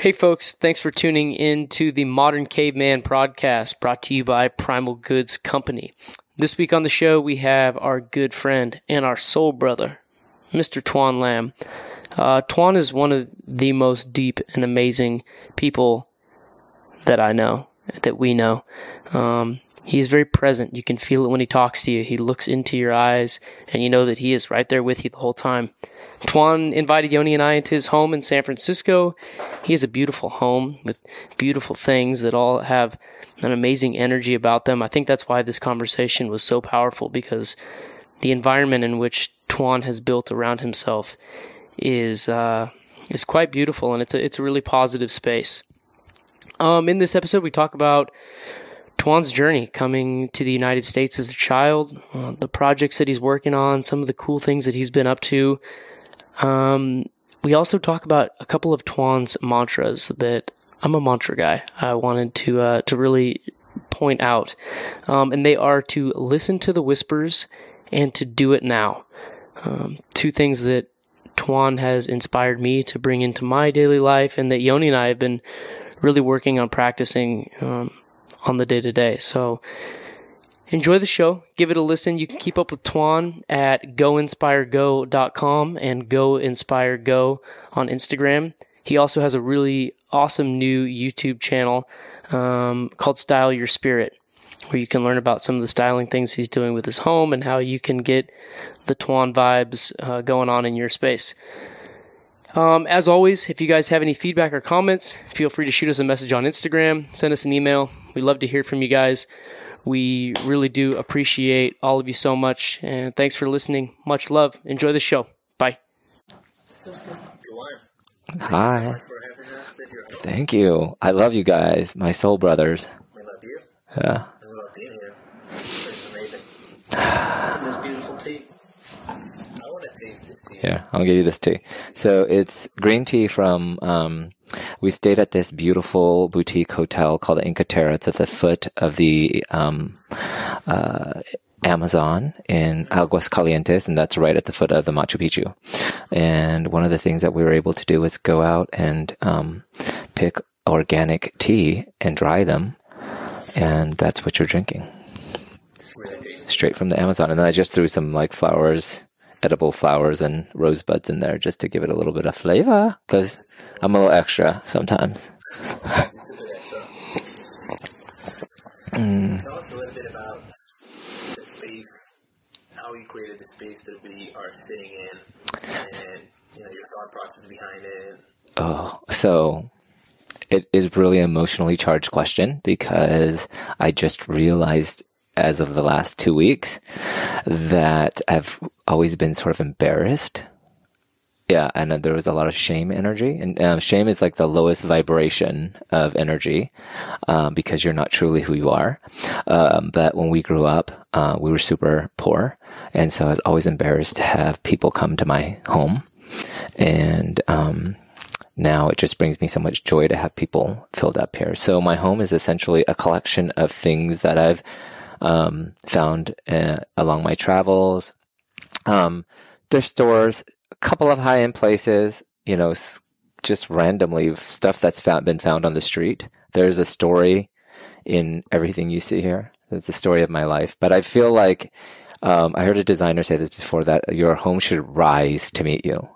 Hey, folks, thanks for tuning in to the Modern Caveman podcast brought to you by Primal Goods Company. This week on the show, we have our good friend and our soul brother, Mr. Toan Lam. Uh, Tuan is one of the most deep and amazing people that I know, that we know. Um, he is very present. You can feel it when he talks to you. He looks into your eyes, and you know that he is right there with you the whole time. Toan invited Yoni and I into his home in San Francisco. He has a beautiful home with beautiful things that all have an amazing energy about them. I think that's why this conversation was so powerful because the environment in which Toan has built around himself is uh, is quite beautiful, and it's a it's a really positive space. Um, in this episode, we talk about Toan's journey coming to the United States as a child, uh, the projects that he's working on, some of the cool things that he's been up to, um, we also talk about a couple of Toan's mantras that I'm a mantra guy. I wanted to uh, to really point out, um, and they are to listen to the whispers and to do it now. Um, two things that Toan has inspired me to bring into my daily life, and that Yoni and I have been really working on practicing um, on the day to day. So enjoy the show. Give it a listen. You can keep up with Toan at goinspirego.com and goinspirego on Instagram. He also has a really awesome new YouTube channel um, called Style Your Spirit, where you can learn about some of the styling things he's doing with his home and how you can get the Toan vibes uh, going on in your space. Um, as always, if you guys have any feedback or comments, feel free to shoot us a message on Instagram, send us an email. We love to hear from you guys. We really do appreciate all of you so much. And thanks for listening. Much love. Enjoy the show. Bye. Hi. Thank you. I love you guys, my soul brothers. We love you. Yeah. Here, I'll give you this tea. So it's green tea from, um, we stayed at this beautiful boutique hotel called Inkaterra. It's at the foot of the, um, uh, Amazon in Aguas Calientes, and that's right at the foot of the Machu Picchu. And one of the things that we were able to do was go out and, um, pick organic tea and dry them. And that's what you're drinking. Straight from the Amazon. And then I just threw some like flowers, edible flowers and rosebuds in there just to give it a little bit of flavor. Cause I'm a little extra sometimes. Mm. Tell us a little bit about the space, how you created the space that we are sitting in, and you know your thought process behind it. Oh, so it is really an emotionally charged question because I just realized as of the last two weeks that I've always been sort of embarrassed. Yeah, and there was a lot of shame energy, and um, shame is like the lowest vibration of energy um, because you're not truly who you are. Um, but when we grew up, uh, we were super poor, and so I was always embarrassed to have people come to my home, and um, now it just brings me so much joy to have people filled up here. So my home is essentially a collection of things that I've um, found uh, along my travels. Um, there's stores, a couple of high end places, you know, just randomly stuff that's found, been found on the street. There's a story in everything you see here. It's the story of my life. But I feel like um, I heard a designer say this before that your home should rise to meet you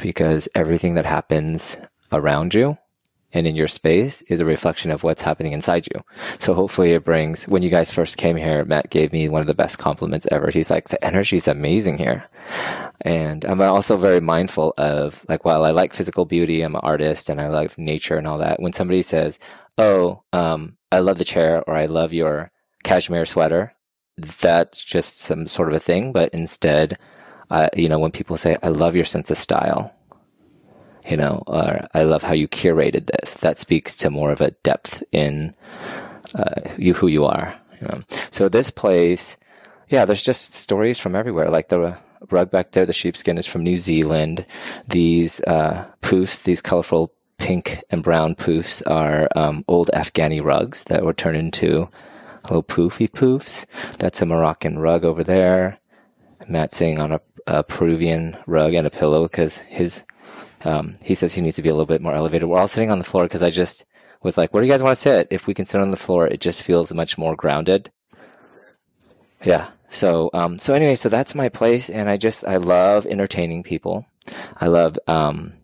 because everything that happens around you and in your space is a reflection of what's happening inside you. So hopefully it brings, when you guys first came here, Matt gave me one of the best compliments ever. He's like, the energy is amazing here. And I'm also very mindful of, like, while I like physical beauty, I'm an artist and I love nature and all that. When somebody says, Oh, um, I love the chair or I love your cashmere sweater, that's just some sort of a thing. But instead, uh, you know, when people say, I love your sense of style, you know, or I love how you curated this. That speaks to more of a depth in uh, you, who you are. You know? So this place, yeah, there's just stories from everywhere. Like the rug back there, the sheepskin is from New Zealand. These uh, poofs, these colorful pink and brown poofs, are um, old Afghani rugs that were turned into little poofy poofs. That's a Moroccan rug over there. Matt sitting on a, a Peruvian rug and a pillow because his Um, he says he needs to be a little bit more elevated. We're all sitting on the floor because I just was like, where do you guys want to sit? If we can sit on the floor, it just feels much more grounded. Yeah. So, um, so anyway, so that's my place. And I just, I love entertaining people. I love, um,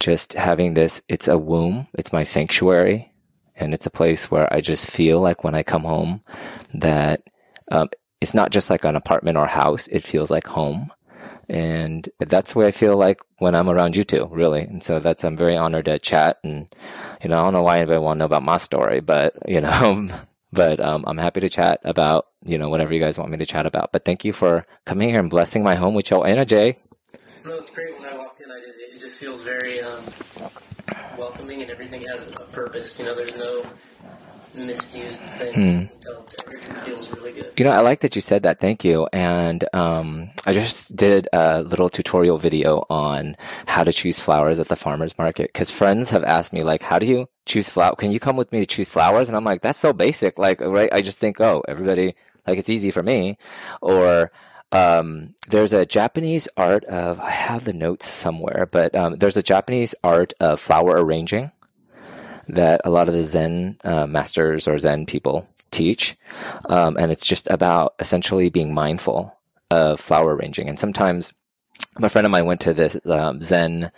just having this, it's a womb. It's my sanctuary. And it's a place where I just feel like when I come home that, um, it's not just like an apartment or house. It feels like home. And that's the way I feel like when I'm around you two, really. And so that's, I'm very honored to chat. And, you know, I don't know why anybody want to know about my story, but, you know, but, um, I'm happy to chat about, you know, whatever you guys want me to chat about. But thank you for coming here and blessing my home with Joanna J. No, it's great. When I walked in, I did, it just feels very, um, welcoming and everything has a purpose. You know, there's no, misused thing. Mm. feels really good. You know, I like that you said that. Thank you. And um, I just did a little tutorial video on how to choose flowers at the farmers market because friends have asked me like, how do you choose flower? Can you come with me to choose flowers? And I'm like, that's so basic. Like, right? I just think, oh, everybody like it's easy for me. Or um, there's a Japanese art of I have the notes somewhere, but um, there's a Japanese art of flower arranging that a lot of the Zen uh, masters or Zen people teach. Um, and it's just about essentially being mindful of flower arranging. And sometimes my friend of mine went to this um, Zen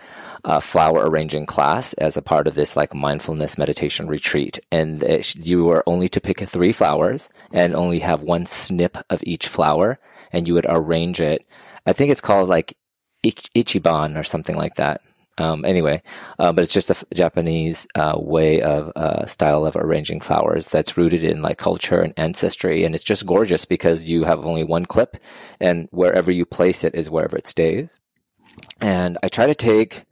uh, flower arranging class as a part of this like mindfulness meditation retreat. And it, you were only to pick three flowers and only have one snip of each flower and you would arrange it. I think it's called like ich- Ichiban or something like that. Um, anyway, uh, but it's just a Japanese uh, way of uh, style of arranging flowers that's rooted in like culture and ancestry, and it's just gorgeous because you have only one clip, and wherever you place it is wherever it stays. And I try to take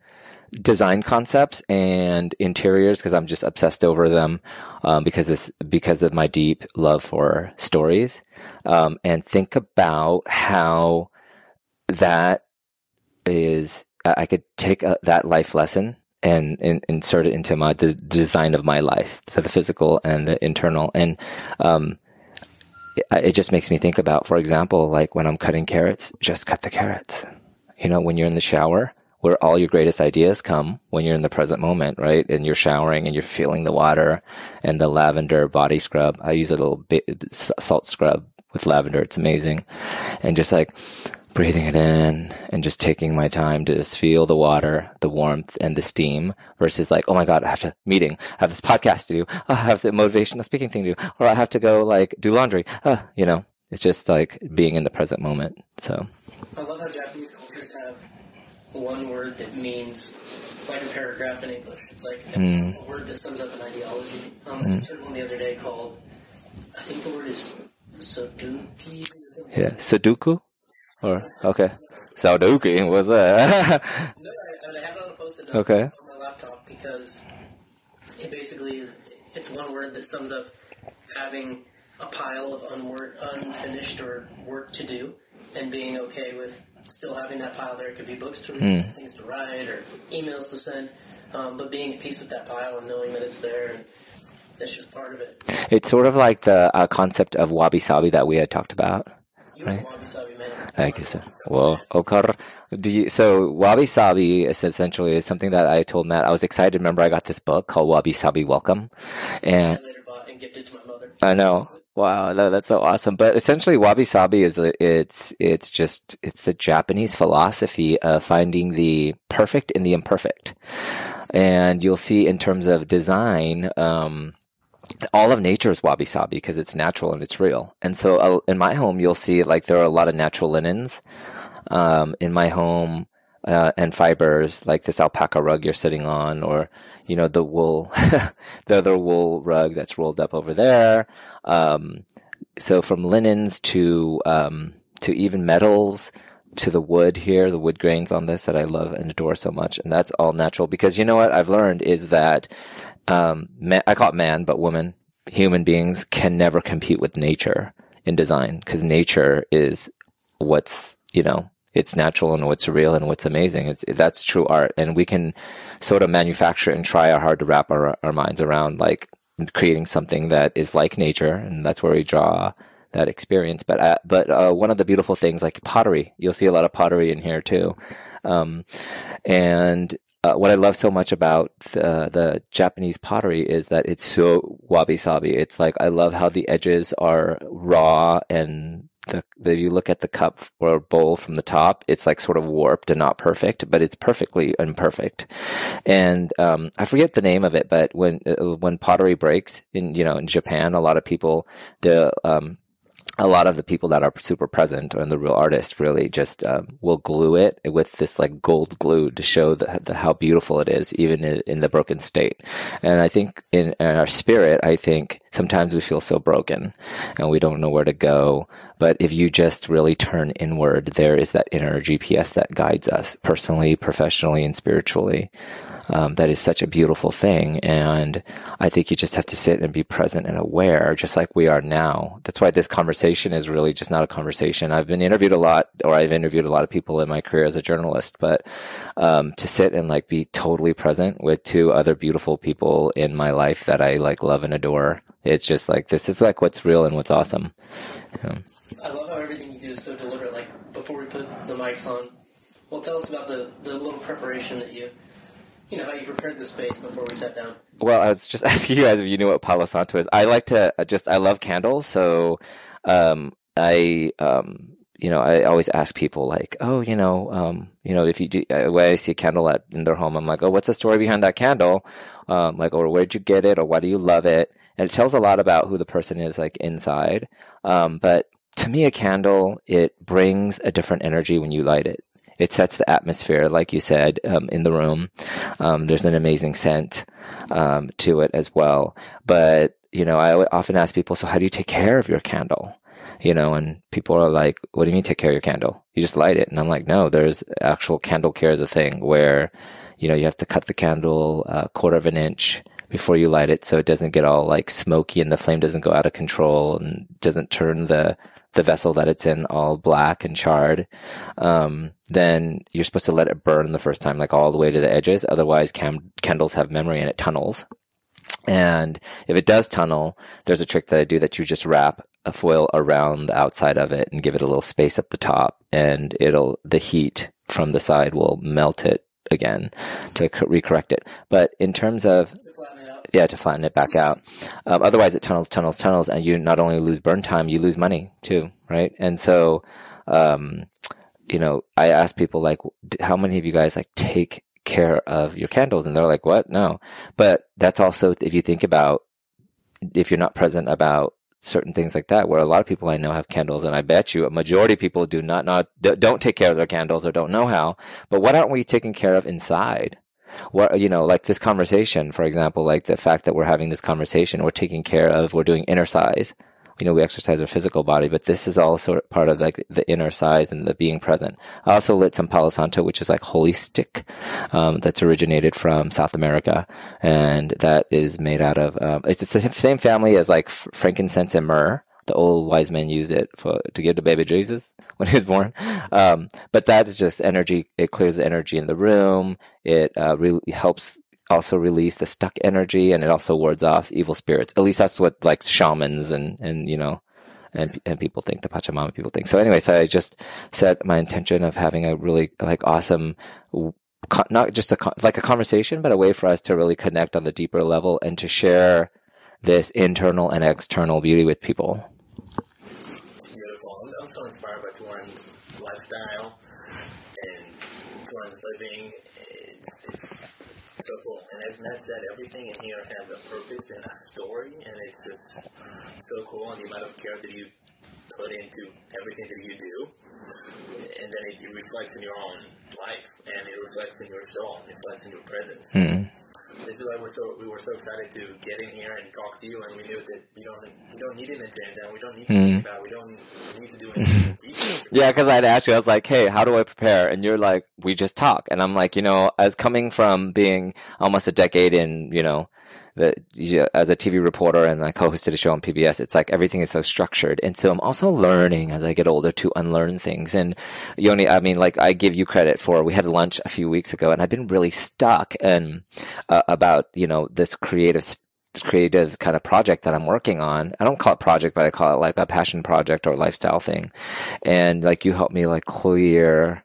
design concepts and interiors because I'm just obsessed over them um, because this because of my deep love for stories, um, and think about how that is I could take a, that life lesson and, and, insert it into my the design of my life, so the physical and the internal, and um, it, it just makes me think about, for example, like when I'm cutting carrots, just cut the carrots. You know, when you're in the shower, where all your greatest ideas come when you're in the present moment, right? And you're showering and you're feeling the water and the lavender body scrub. I use a little bit salt scrub with lavender. It's amazing. And just like breathing it in and just taking my time to just feel the water, the warmth and the steam versus like, oh my God, I have to meeting, I have this podcast to do. Oh, I have the motivational speaking thing to do, or I have to go like do laundry. Uh, you know, it's just like being in the present moment. So I love how Japanese cultures have one word that means like a paragraph in English. It's like mm. a word that sums up an ideology. Um, mm. I heard one the other day called, I think the word is Sudoku. Yeah, Sudoku? Or okay, Sudoku. What's that? no, I, I have it on a post-it note okay. on my laptop because it basically is. It's one word that sums up having a pile of unwor- unfinished or work to do, and being okay with still having that pile there. It could be books to read, mm. things to write, or emails to send. Um, but being at peace with that pile and knowing that it's there and that's just part of it. It's sort of like the uh, concept of wabi sabi that we had talked about. Right? wabi. Thank you, sir. Well, okar. Do you, so wabi sabi is essentially something that I told Matt. I was excited. Remember, I got this book called Wabi Sabi Welcome, and I, I know. Wow, no, that's so awesome. But essentially, wabi sabi is it's it's just it's the Japanese philosophy of finding the perfect in the imperfect, and you'll see in terms of design. Um, all of nature is wabi sabi because it's natural and it's real. And so uh, in my home, you'll see like there are a lot of natural linens um, in my home uh, and fibers like this alpaca rug you're sitting on, or you know the wool, the other wool rug that's rolled up over there. Um, so from linens to um, to even metals to the wood here, the wood grains on this that I love and adore so much, and that's all natural because you know what I've learned is that um, man, I call it man, but woman, human beings can never compete with nature in design because nature is what's, you know, it's natural and what's real and what's amazing. It's, that's true art. And we can sort of manufacture and try our hard to wrap our, our minds around like creating something that is like nature. And that's where we draw that experience. But, uh, but, uh, one of the beautiful things like pottery, you'll see a lot of pottery in here too. Um, and uh, what I love so much about the, the Japanese pottery is that it's so wabi sabi. It's like I love how the edges are raw and the, the you look at the cup or bowl from the top, it's like sort of warped and not perfect, but it's perfectly imperfect. And um, I forget the name of it, but when uh, when pottery breaks in you know in Japan, a lot of people the um, a lot of the people that are super present and the real artists really just um, will glue it with this like gold glue to show the, the how beautiful it is, even in, in, the broken state. And I think in, in our spirit, I think sometimes we feel so broken and we don't know where to go. But if you just really turn inward, there is that inner GPS that guides us personally, professionally, and spiritually um, that is such a beautiful thing. And I think you just have to sit and be present and aware, just like we are now. That's why this conversation is really just not a conversation. I've been interviewed a lot, or I've interviewed a lot of people in my career as a journalist, but um, to sit and like be totally present with two other beautiful people in my life that I like love and adore. It's just like this is like what's real and what's awesome. Yeah. I love how everything you do is so deliberate. Like before we put the mics on, well, tell us about the, the little preparation that you you know how you prepared the space before we sat down. Well, I was just asking you guys if you knew what Palo Santo is. I like to uh, just I love candles, so um, I um, you know I always ask people like, oh, you know, um, you know, if you do, uh, when I see a candle at in their home, I'm like, oh, what's the story behind that candle? Um, like, or where'd you get it, or why do you love it? And it tells a lot about who the person is, like inside. Um, but to me, a candle it brings a different energy when you light it. It sets the atmosphere, like you said, um, in the room. Um, there's an amazing scent um, to it as well. But you know, I often ask people, so how do you take care of your candle? You know, and people are like, what do you mean take care of your candle? You just light it. And I'm like, no, there's actual candle care as a thing where, you know, you have to cut the candle a quarter of an inch before you light it so it doesn't get all like smoky and the flame doesn't go out of control and doesn't turn the the vessel that it's in all black and charred, um, then you're supposed to let it burn the first time, like all the way to the edges. Otherwise, cam- candles have memory and it tunnels. And if it does tunnel, there's a trick that I do that you just wrap a foil around the outside of it and give it a little space at the top and it'll, the heat from the side will melt it again to recorrect it. But in terms of yeah, to flatten it back out. Um, otherwise, it tunnels, tunnels, tunnels, and you not only lose burn time, you lose money too, right? And so, um, you know, I ask people like, how many of you guys like take care of your candles? And they're like, what? No. But that's also, if you think about, if you're not present about certain things like that, where a lot of people I know have candles, and I bet you a majority of people do not not don't take care of their candles or don't know how. But what aren't we taking care of inside? What you know like this conversation for example like the fact that we're having this conversation we're taking care of we're doing inner size you know we exercise our physical body but this is also part of like the inner size and the being present. I also lit some palo santo which is like holy stick um, that's originated from south america and that is made out of um, it's the same family as like frankincense and myrrh the old wise men use it for to give to baby Jesus when he was born. Um, but that is just energy. It clears the energy in the room. It uh, helps also release the stuck energy, and it also wards off evil spirits. At least that's what like shamans and and you know. And, and people think the Pachamama people think. So anyway, so I just set my intention of having a really like awesome not just a like a conversation, but a way for us to really connect on the deeper level and to share this internal and external beauty with people. So inspired by Toan's lifestyle and Toan's living. It's, it's so cool. And as Matt said, everything in here has a purpose and a story, and it's just so cool. And the amount of care that you put into everything that you do, and then it, it reflects in your own life, and it reflects in your soul, it reflects in your presence. Mm this is why we're so we were so excited to get in here and talk to you, and we knew that we don't we don't need an agenda, we don't need to mm. think about, we don't need to do anything. yeah, because I'd ask you, I was like, hey, how do I prepare? And you're like, we just talk, and I'm like, you know, as coming from being almost a decade in, you know, that as a TV reporter and I co-hosted a show on PBS, it's like everything is so structured. And so I'm also learning as I get older to unlearn things. And Yoni, I mean, like I give you credit for, we had lunch a few weeks ago and I've been really stuck and uh, about, you know, this creative creative kind of project that I'm working on. I don't call it project, but I call it like a passion project or lifestyle thing. And like you helped me like clear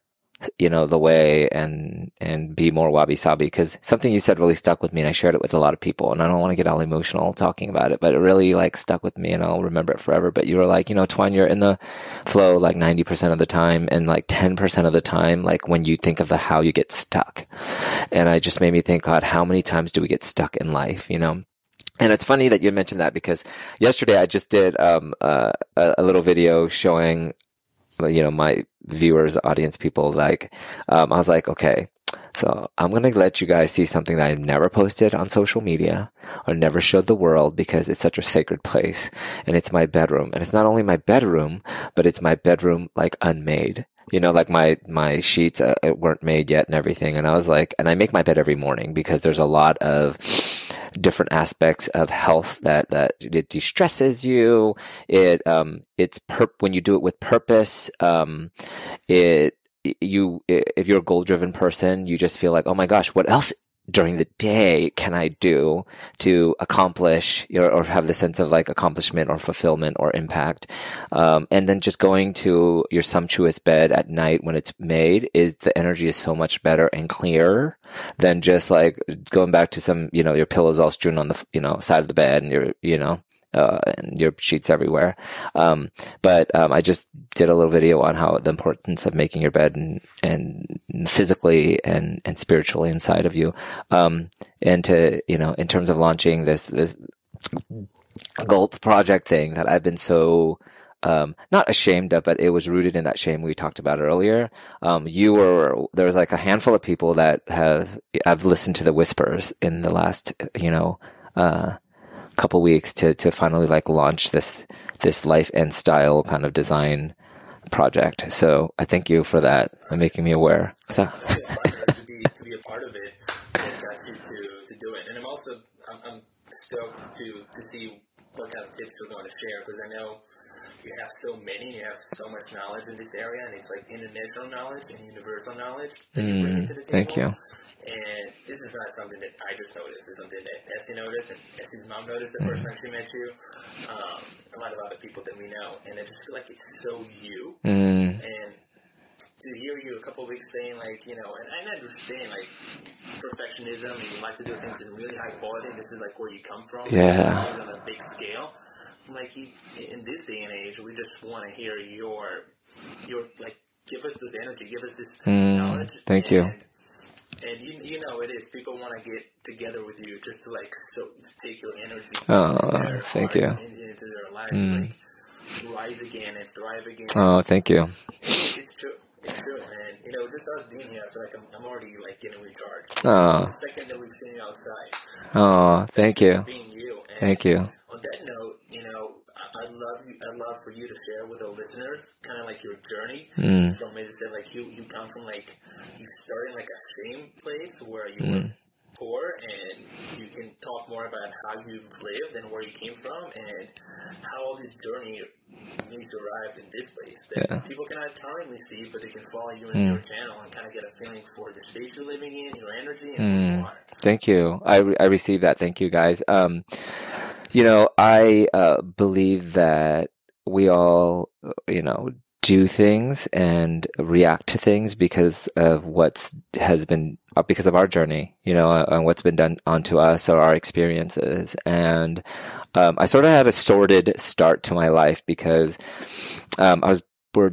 you know, the way and, and be more wabi sabi. Cause something you said really stuck with me and I shared it with a lot of people and I don't want to get all emotional talking about it, but it really like stuck with me and I'll remember it forever. But you were like, you know, Toan, you're in the flow like 90% of the time and like 10% of the time, like when you think of the how you get stuck. And I just made me think, God, how many times do we get stuck in life, you know? And it's funny that you mentioned that because yesterday I just did um, uh, a little video showing you know, my viewers, audience people, like, um, I was like, okay, so I'm going to let you guys see something that I've never posted on social media or never showed the world because it's such a sacred place and it's my bedroom. And it's not only my bedroom, but it's my bedroom like unmade. You know, like my, my sheets uh, weren't made yet and everything. And I was like, and I make my bed every morning because there's a lot of, different aspects of health that that it de-stresses you. It um it's per- when you do it with purpose. Um, it you if you're a goal driven person, you just feel like, oh my gosh, what else during the day can I do to accomplish or, or, have the sense of like accomplishment or fulfillment or impact? Um, and then just going to your sumptuous bed at night when it's made is the energy is so much better and clearer than just like going back to some, you know, your pillows all strewn on the, you know, side of the bed and you're, you know, uh, and your sheets everywhere. Um, but um, I just did a little video on how the importance of making your bed and, and physically and, and spiritually inside of you. Um, and to, you know, in terms of launching this, this Gulp project thing that I've been so, um, not ashamed of, but it was rooted in that shame we talked about earlier. Um, you were, there was like a handful of people that have, I've listened to the whispers in the last, you know, uh, couple weeks to to finally like launch this this life and style kind of design project. So I thank you for that and making me aware. So. to, be, to be a part of it. And I'm also I'm, I'm stoked to to see what kind of tips you're going to share because I know you have so many, you have so much knowledge in this area, and it's like international knowledge and universal knowledge. Mm, thank you. And this is not something that I just noticed. It's something that Essie noticed, and Essie's mom noticed the mm. first time she met you. Um, a lot of other people that we know, and I just feel like it's so you. Mm. And to hear you a couple of weeks saying like, you know, and I understand like perfectionism and you like to do things in really high quality. This is like where you come from. Yeah. On a big scale like in this day and age, we just want to hear your your like give us this energy, give us this mm, knowledge. Thank and, you. And you, you know it is. People want to get together with you just to like so take your energy. Oh, thank you. Into, their life, mm. like rise again and thrive again. Oh, thank you. It's, true. It's true, and you know, just us being here, I feel like I'm, I'm already like getting recharged. Oh. The second that we've seen you outside. Oh, thank you. Being you. Thank you. On that note, you know, I'd love you, I'd love for you to share with the listeners kind of like your journey mm. from, as I said, like you, you come from like you started in like a same place where you mm. were poor, and you can talk more about how you've lived and where you came from, and how all this journey needs arrived in this place that yeah. people cannot currently see, but they can follow you in mm. your channel and kind of get a feeling for the space you're living in, your energy, and mm. you. Thank you. I, re- I received that. Thank you, guys. Um, you know, I uh, believe that we all, you know, do things and react to things because of what's has been uh, because of our journey, you know, uh, and what's been done onto us or our experiences. And um, I sort of had a sordid start to my life because um, I was we're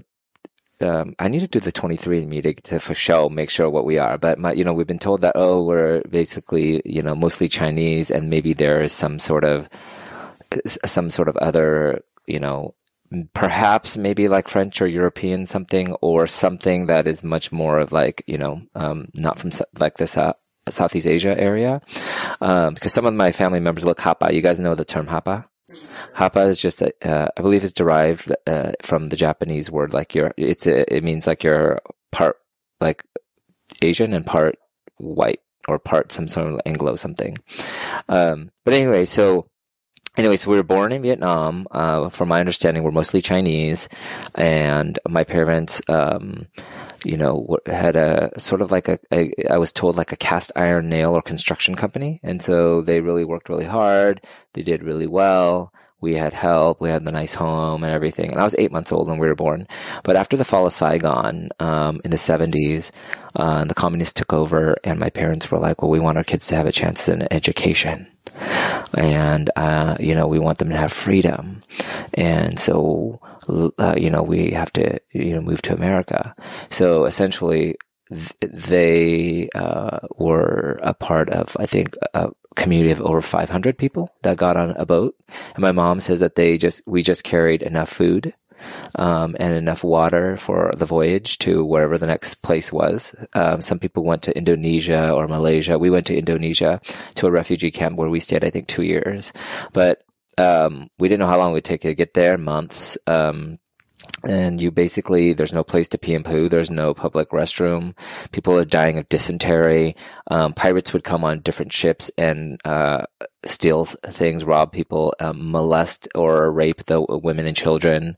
um, I need to do the 23andMe to, to for show make sure what we are. But my, you know, we've been told that oh, we're basically you know mostly Chinese, and maybe there is some sort of some sort of other you know perhaps maybe like French or European something or something that is much more of like you know um, not from like this uh, Southeast Asia area um, because some of my family members look Hapa. You guys know the term Hapa. Hapa is just, a, uh, I believe, is derived uh, from the Japanese word like you're. It's a, it means like you're part like Asian and part white or part some sort of Anglo something. Um, but anyway, so anyway, so we were born in Vietnam. Uh, from my understanding, we're mostly Chinese, and my parents, um, you know, had a sort of like a, a, I was told like a cast iron nail or construction company, and so they really worked really hard. They did really well we had help, we had the nice home and everything. And I was eight months old when we were born. But after the fall of Saigon um, in the 70s, uh, the communists took over, and my parents were like, well, we want our kids to have a chance in education. And, uh, you know, we want them to have freedom. And so, uh, you know, we have to, you know, move to America. So essentially, they uh, were a part of, I think, a community of over 500 people that got on a boat. And my mom says that they just, we just carried enough food um, and enough water for the voyage to wherever the next place was. Um, some people went to Indonesia or Malaysia. We went to Indonesia to a refugee camp where we stayed, I think, two years. But um, we didn't know how long it would take to get there, months. Um, and you basically there's no place to pee and poo there's no public restroom people are dying of dysentery um, pirates would come on different ships and uh, steal things rob people um, molest or rape the women and children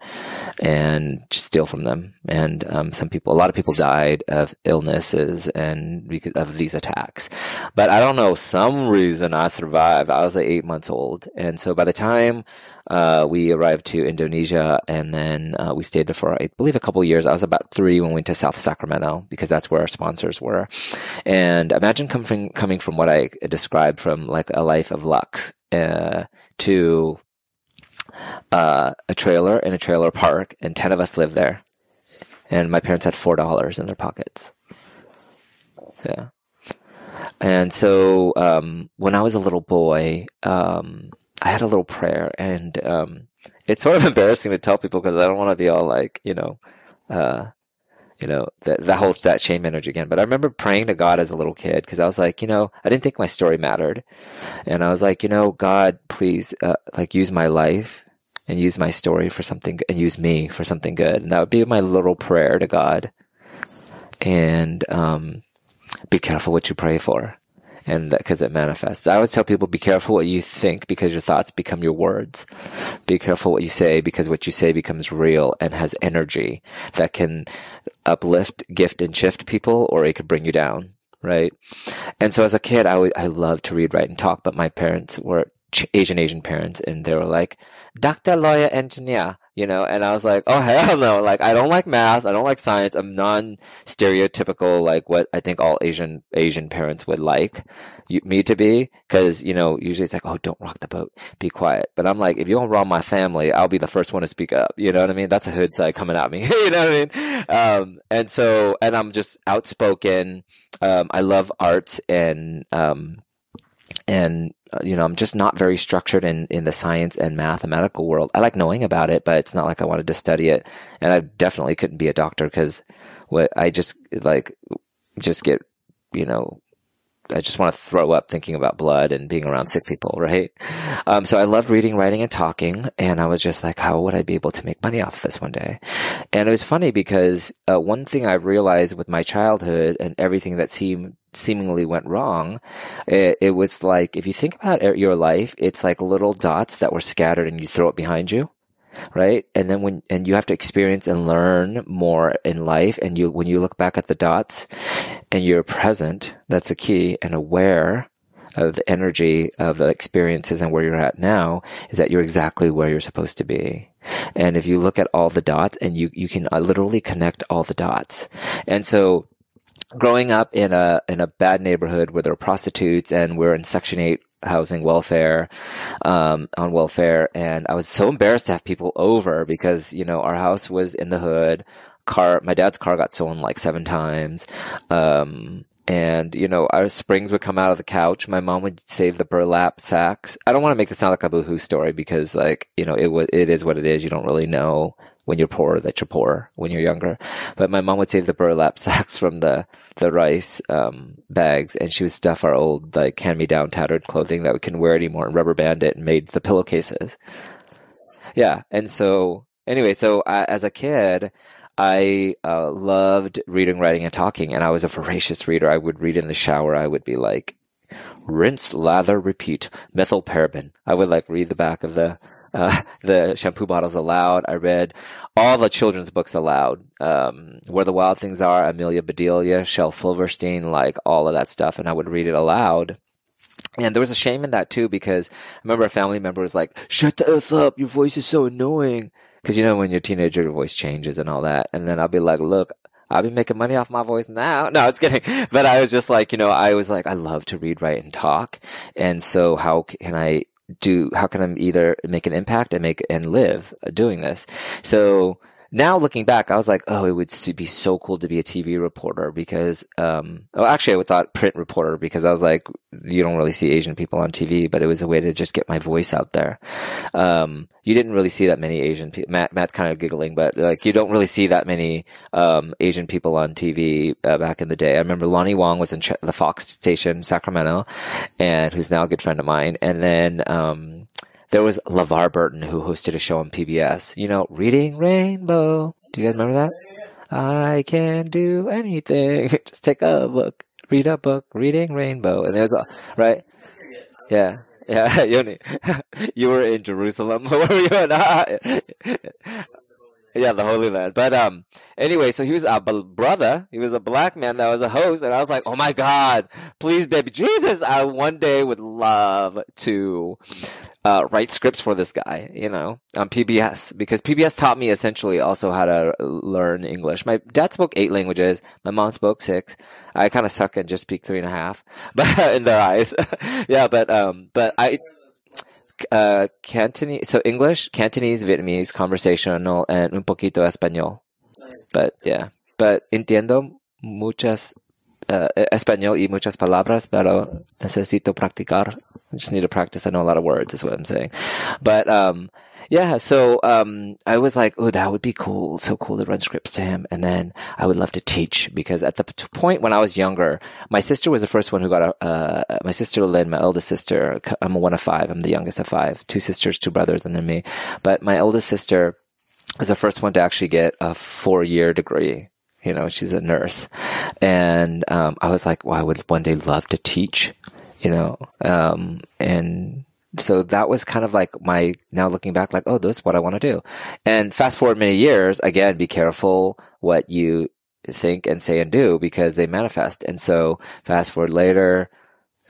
and just steal from them and um, some people a lot of people died of illnesses and because of these attacks but i don't know some reason i survived i was like eight months old and so by the time uh, we arrived to Indonesia and then uh, we stayed there for, I believe, a couple years. I was about three when we went to South Sacramento because that's where our sponsors were. And imagine coming, coming from what I described from like a life of lux uh, to uh, a trailer in a trailer park, and 10 of us lived there. And my parents had $4 in their pockets. Yeah. And so um, when I was a little boy, um, I had a little prayer, and um, it's sort of embarrassing to tell people because I don't want to be all like, you know, uh, you know, that that whole that shame energy again. But I remember praying to God as a little kid because I was like, you know, I didn't think my story mattered, and I was like, you know, God, please, uh, like, use my life and use my story for something, and use me for something good, and that would be my little prayer to God. And um, be careful what you pray for and because it manifests. I always tell people be careful what you think because your thoughts become your words. Be careful what you say because what you say becomes real and has energy that can uplift, gift, and shift people, or it could bring you down. Right. And so as a kid, I, w- I loved to read, write, and talk, but my parents were Asian Asian parents, and they were like, "Doctor, lawyer, engineer," you know. And I was like, "Oh hell no! Like I don't like math. I don't like science. I'm non stereotypical like what I think all Asian Asian parents would like you, me to be." Because you know, usually it's like, "Oh, don't rock the boat. Be quiet." But I'm like, if you don't wrong my family, I'll be the first one to speak up. You know what I mean? That's a hood side coming at me. you know what I mean? Um, and so, and I'm just outspoken. Um, I love arts and um, and uh, you know i'm just not very structured in in the science and mathematical world. I like knowing about it but it's not like i wanted to study it. And i definitely couldn't be a doctor because what i just like just get you know I just want to throw up thinking about blood and being around sick people, right? Um, so I loved reading, writing, and talking, and I was just like, how would I be able to make money off this one day? And it was funny because uh, one thing I realized with my childhood and everything that seemed seemingly went wrong, it, it was like if you think about your life, it's like little dots that were scattered and you throw it behind you right? And then when, and you have to experience and learn more in life. And you, when you look back at the dots and you're present, that's a key and aware of the energy of the experiences and where you're at now is that you're exactly where you're supposed to be. And if you look at all the dots and you, you can uh, literally connect all the dots. And so growing up in a, in a bad neighborhood where there are prostitutes and we're in section eight housing welfare um, on welfare and i was so embarrassed to have people over because you know our house was in the hood. Car my dad's car got stolen like seven times. Um, and you know our springs would come out of the couch. My mom would save the burlap sacks. I don't want to make this sound like a boohoo story because like you know it was it is what it is. You don't really know when you're poor that you're poor when you're younger. But my mom would save the burlap sacks from the the rice um, bags, and she would stuff our old like hand me down tattered clothing that we couldn't wear anymore and rubber band it and made the pillowcases. Yeah, and so anyway, so I, as a kid. I uh, loved reading, writing, and talking, and I was a voracious reader. I would read in the shower. I would be like, rinse, lather, repeat, methylparaben. I would like read the back of the uh, the shampoo bottles aloud. I read all the children's books aloud. Um, Where the Wild Things Are, Amelia Bedelia, Shel Silverstein, like all of that stuff. And I would read it aloud. And there was a shame in that too because I remember a family member was like, "Shut the f up! Your voice is so annoying." Because you know when you're a teenager, your voice changes and all that. And then I'll be like, "Look, I'll be making money off my voice now." No, it's kidding. But I was just like, you know, I was like, I love to read, write, and talk. And so, how can I do? How can I either make an impact and make and live doing this? So now looking back, I was like, oh, it would be so cool to be a TV reporter because, um, oh, actually, I thought print reporter because I was like, you don't really see Asian people on TV, but it was a way to just get my voice out there. Um, you didn't really see that many Asian people. Matt, Matt's kind of giggling, but like, you don't really see that many, um, Asian people on TV uh, back in the day. I remember Lonnie Wong was in the Fox station, Sacramento, and who's now a good friend of mine. And then, um, there was LeVar Burton who hosted a show on PBS. You know, Reading Rainbow. Do you guys remember that? I can do anything. Just take a look. Read a book. Reading Rainbow. And there's a, right? Yeah. Yeah, Yoni. you were in Jerusalem. Where were you in? Yeah, the Holy Land. But um, anyway, so he was a brother. He was a black man that was a host, and I was like, oh my god, please, baby Jesus, I one day would love to uh, write scripts for this guy, you know, on PBS because PBS taught me essentially also how to learn English. My dad spoke eight languages. My mom spoke six. I kind of suck and just speak three and a half, but in their eyes, yeah. But um, but I uh, Cantonese, so English, Cantonese, Vietnamese, conversational, and un poquito español. But yeah, but entiendo muchas uh, español y muchas palabras, pero necesito practicar. I just need to practice. I know a lot of words, is what I'm saying. But um, yeah, so um, I was like, oh, that would be cool. So cool to run scripts to him. And then I would love to teach because at the point when I was younger, my sister was the first one who got a, uh, my sister Lynn, my eldest sister, I'm a one of five. I'm the youngest of five, two sisters, two brothers, and then me. But my eldest sister was the first one to actually get a four year degree. You know, she's a nurse. And um, I was like, well, I would one day love to teach, you know, um, and so that was kind of like my now looking back like oh this is what i want to do. And fast forward many years again be careful what you think and say and do because they manifest. And so fast forward later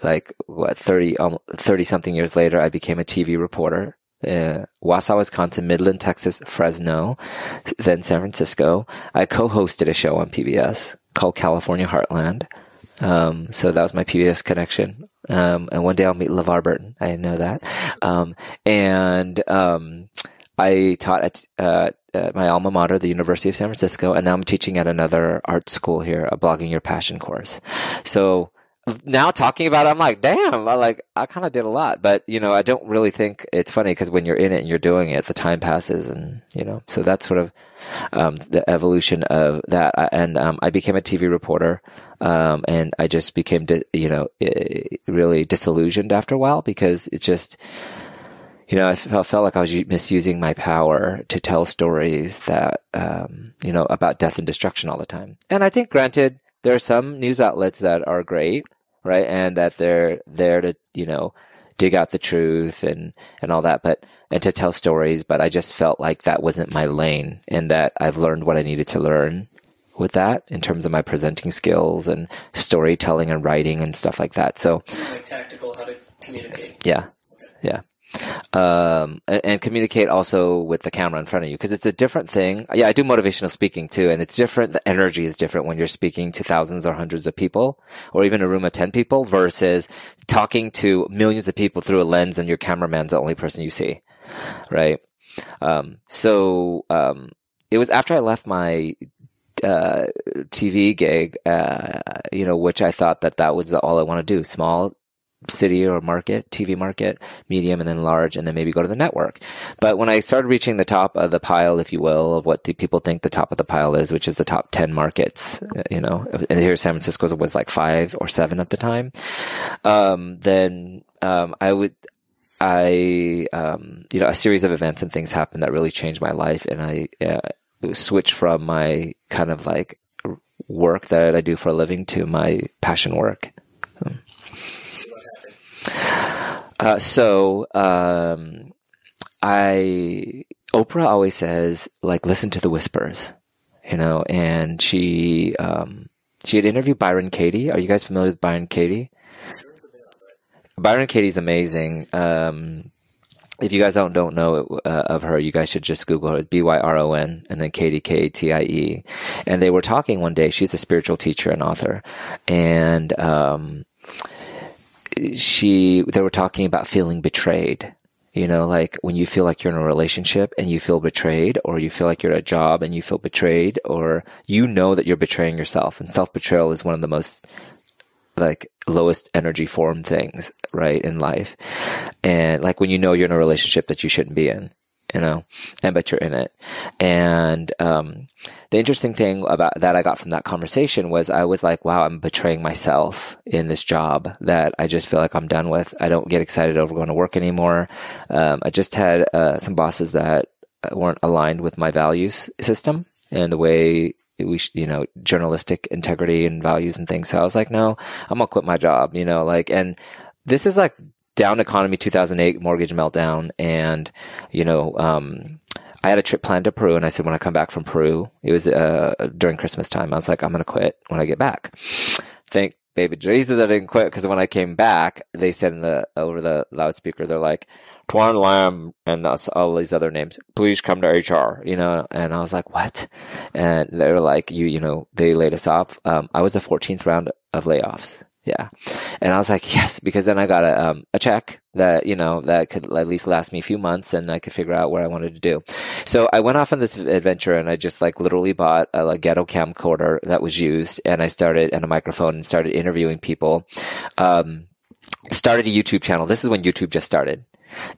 like what 30 um, 30 something years later i became a tv reporter uh, Wausau, Wisconsin, Midland, Texas, Fresno, then San Francisco. I co-hosted a show on PBS called California Heartland. Um, so that was my PBS connection. Um, and one day I'll meet LeVar Burton. I know that. Um, and, um, I taught at, uh, at my alma mater, the University of San Francisco, and now I'm teaching at another art school here, a blogging your passion course. So now talking about it, I'm like, damn, I like, I kind of did a lot, but you know, I don't really think it's funny because when you're in it and you're doing it, the time passes and, you know, so that's sort of, um, the evolution of that. And, um, I became a TV reporter. Um, and I just became, di- you know, really disillusioned after a while because it's just, you know, I felt, felt like I was misusing my power to tell stories that, um, you know, about death and destruction all the time. And I think, granted, there are some news outlets that are great, right? And that they're there to, you know, dig out the truth and, and all that, but, and to tell stories. But I just felt like that wasn't my lane and that I've learned what I needed to learn with that in terms of my presenting skills and storytelling and writing and stuff like that. So, like tactical, how to communicate. Yeah. Okay. Yeah. Um, and, and, communicate also with the camera in front of you because it's a different thing. Yeah, I do motivational speaking too, and it's different. The energy is different when you're speaking to thousands or hundreds of people or even a room of 10 people versus talking to millions of people through a lens and your cameraman's the only person you see. Right. Um, so, um, it was after I left my uh, TV gig, uh, you know, which I thought that that was all I want to do. Small city or market, TV market, medium, and then large, and then maybe go to the network. But when I started reaching the top of the pile, if you will, of what the people think the top of the pile is, which is the top 10 markets, uh, you know, and here San Francisco was like five or seven at the time, um, then, um, I would, I, um, you know, a series of events and things happened that really changed my life. And I, uh, switch from my kind of like work that I do for a living to my passion work. Uh, so, um, I, Oprah always says, like, listen to the whispers, you know, and she, um, she had interviewed Byron Katie. Are you guys familiar with Byron Katie? Byron Katie's amazing. Um, if you guys don't don't know uh, of her, you guys should just Google her. B Y R O N and then Katie K A T I E. And they were talking one day. She's a spiritual teacher and author, and um, she they were talking about feeling betrayed. You know, like when you feel like you're in a relationship and you feel betrayed, or you feel like you're at a job and you feel betrayed, or you know that you're betraying yourself. And self betrayal is one of the most like lowest energy form things, right, in life. And like when you know you're in a relationship that you shouldn't be in, you know, and but you're in it. And um, the interesting thing about that I got from that conversation was I was like, wow, I'm betraying myself in this job that I just feel like I'm done with. I don't get excited over going to work anymore. Um, I just had uh, some bosses that weren't aligned with my values system and the way we, you know, journalistic integrity and values and things. So I was like, no, I'm gonna quit my job, you know, like, and this is like down economy 2008 mortgage meltdown. And, you know, um, I had a trip planned to Peru and I said, when I come back from Peru, it was, uh, during Christmas time. I was like, I'm going to quit when I get back. Thank baby Jesus I didn't quit because when I came back, they said in the, over the loudspeaker, they're like, Toan Lam and all these other names, please come to HR, you know, and I was like, what? And they were like, you, you know, they laid us off. Um, I was the 14th round of layoffs. Yeah. And I was like, yes, because then I got a, um, a check that, you know, that could at least last me a few months and I could figure out what I wanted to do. So I went off on this adventure and I just like literally bought a like, ghetto camcorder that was used and I started and a microphone and started interviewing people. Um, started a YouTube channel. This is when YouTube just started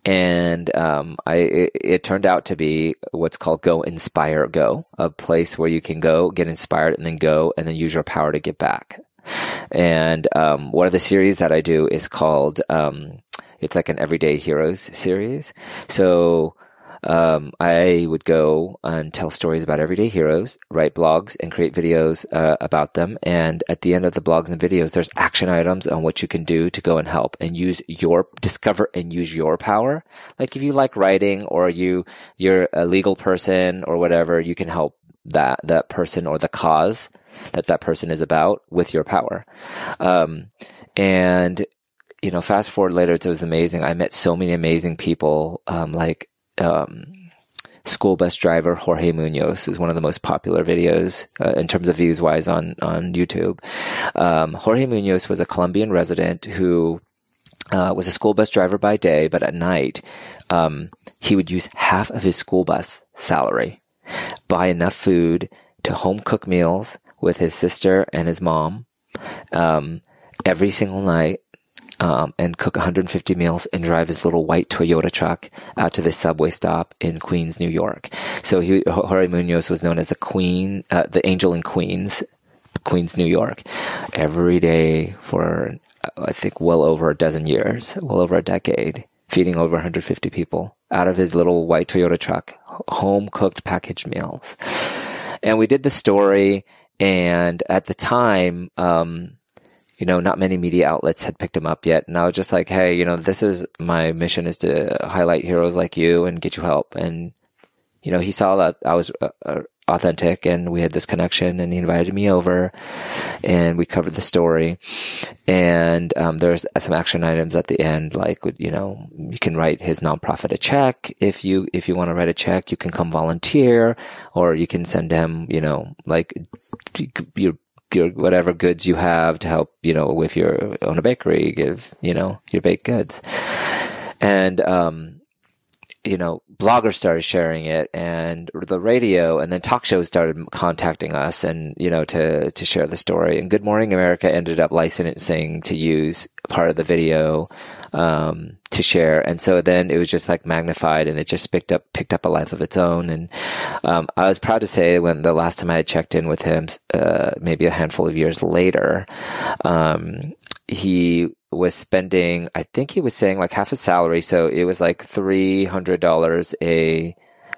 and um, I it, it, turned out to be what's called Go Inspire Go, a place where you can go get inspired and then go and then use your power to get back. And um, one of the series that I do is called um, it's like an Everyday Heroes series. So um, I would go and tell stories about everyday heroes, write blogs, and create videos uh, about them. And at the end of the blogs and videos, there's action items on what you can do to go and help and use your discover and use your power. Like if you like writing or you you're a legal person or whatever, you can help that that person or the cause that that person is about with your power. Um, and you know, fast forward later, it was amazing. I met so many amazing people, um, like um, school bus driver Jorge Munoz is one of the most popular videos uh, in terms of views wise on on YouTube. Um, Jorge Munoz was a Colombian resident who uh, was a school bus driver by day, but at night um, he would use half of his school bus salary, buy enough food to home cook meals with his sister and his mom um, every single night um, and cook 150 meals and drive his little white Toyota truck out to the subway stop in Queens, New York. So he, Jorge Munoz was known as a queen, uh, the angel in Queens, Queens, New York, every day for, I think, well over a dozen years, well over a decade, feeding over 150 people out of his little white Toyota truck, home cooked packaged meals. And we did the story. And at the time, um, you know, not many media outlets had picked him up yet. And I was just like, hey, you know, this is my mission is to highlight heroes like you and get you help. And, you know, he saw that I was uh, uh, authentic and we had this connection and he invited me over and we covered the story. And, um, there's some action items at the end, like, you know, you can write his nonprofit a check. If you, if you want to write a check, you can come volunteer or you can send him, you know, like, your your whatever goods you have to help, you know, with your own a bakery, give, you know, your baked goods. And, um, you know, bloggers started sharing it and the radio and then talk shows started contacting us and, you know, to, to share the story. And Good Morning America ended up licensing to use part of the video, um, to share. And so then it was just like magnified and it just picked up, picked up a life of its own. And, um, I was proud to say when the last time I had checked in with him, uh, maybe a handful of years later, um, he was spending, I think he was saying like half his salary. So it was like $300 a,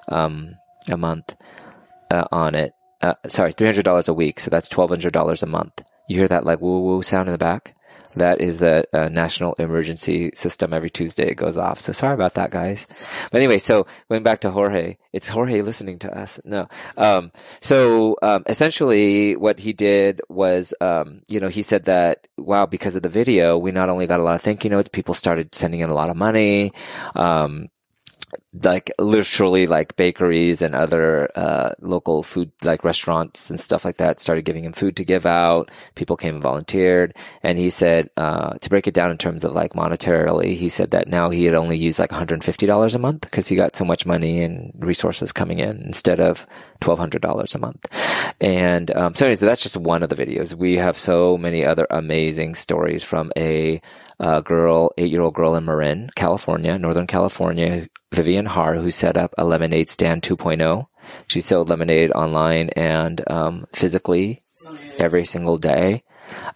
um, a month, uh, on it. Uh, sorry, $300 a week. So that's $1,200 a month. You hear that like woo woo sound in the back? That is the uh, national emergency system. Every Tuesday it goes off. So sorry about that, guys. But anyway, so going back to Jorge, it's Jorge listening to us. No. Um, so um, essentially, what he did was, um, you know, he said that wow, because of the video, we not only got a lot of thank you notes, people started sending in a lot of money. Like literally like bakeries and other uh, local food like restaurants and stuff like that started giving him food to give out. People came and volunteered. And he said uh, to break it down in terms of like monetarily he said that now he had only used like $150 a month because he got so much money and resources coming in instead of $1200 a month. And um, so anyway so that's just one of the videos. We have so many other amazing stories from a uh, girl, eight year old girl in Marin, California, Northern California, Vivienne Harr, who set up a lemonade stand 2.0. She sold lemonade online and um, physically every single day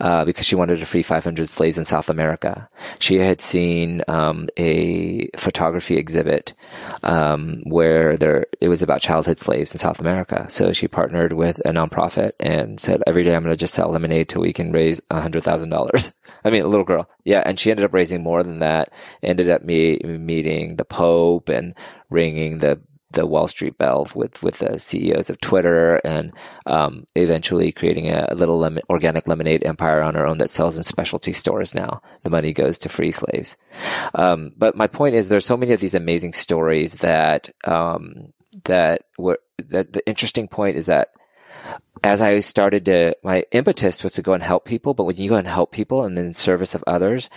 uh, because she wanted to free 500 slaves in South America. She had seen um, a photography exhibit um, where there it was about childhood slaves in South America. So she partnered with a nonprofit and said, "Every day I'm going to just sell lemonade till we can raise hundred thousand dollars." I mean, a little girl, yeah, and she ended up raising more than that. Ended up me- meeting the Pope and ringing the the Wall Street Bell with with the CEOs of Twitter, and um, eventually creating a, little lemon, organic lemonade empire on our own that sells in specialty stores. Now the money goes to free slaves. Um, but my point is, there's so many of these amazing stories that um, that were that the interesting point is that as I started to, my impetus was to go and help people. But when you go and help people and in service of others,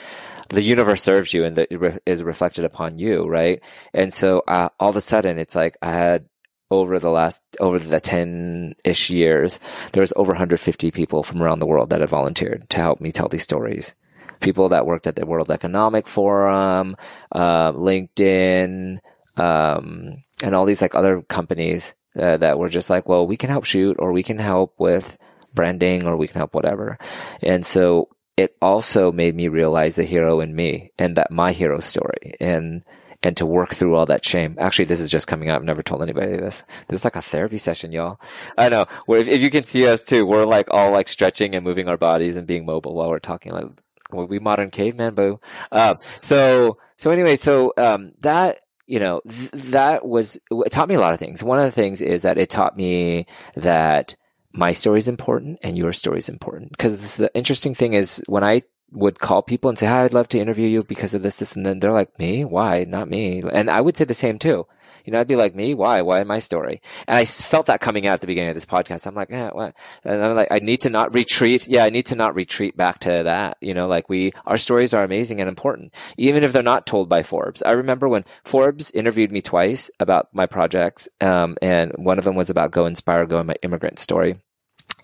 the universe serves you and that is reflected upon you, right? And so uh, all of a sudden, it's like I had over the last over the 10-ish years there was over 150 people from around the world that have volunteered to help me tell these stories people that worked at the world economic forum uh, linkedin um, and all these like other companies uh, that were just like well we can help shoot or we can help with branding or we can help whatever and so it also made me realize the hero in me and that my hero story and and to work through all that shame. Actually, this is just coming out. I've never told anybody this. This is like a therapy session, y'all. I know. Where if, if you can see us too, we're like all like stretching and moving our bodies and being mobile while we're talking. Like we modern caveman, boo. Um, so so anyway, so um, that you know th- that was it taught me a lot of things. One of the things is that it taught me that my story is important and your story is important. Because the interesting thing is when I would call people and say, Hi, I'd love to interview you because of this, this, and then they're like, Me? Why? Not me. And I would say the same too. You know, I'd be like, me? Why? Why my story? And I felt that coming out at the beginning of this podcast. I'm like, eh, what? And I'm like, I need to not retreat. Yeah, I need to not retreat back to that. You know, like we, our stories are amazing and important, even if they're not told by Forbes. I remember when Forbes interviewed me twice about my projects. Um, and one of them was about Go Inspire Go my immigrant story.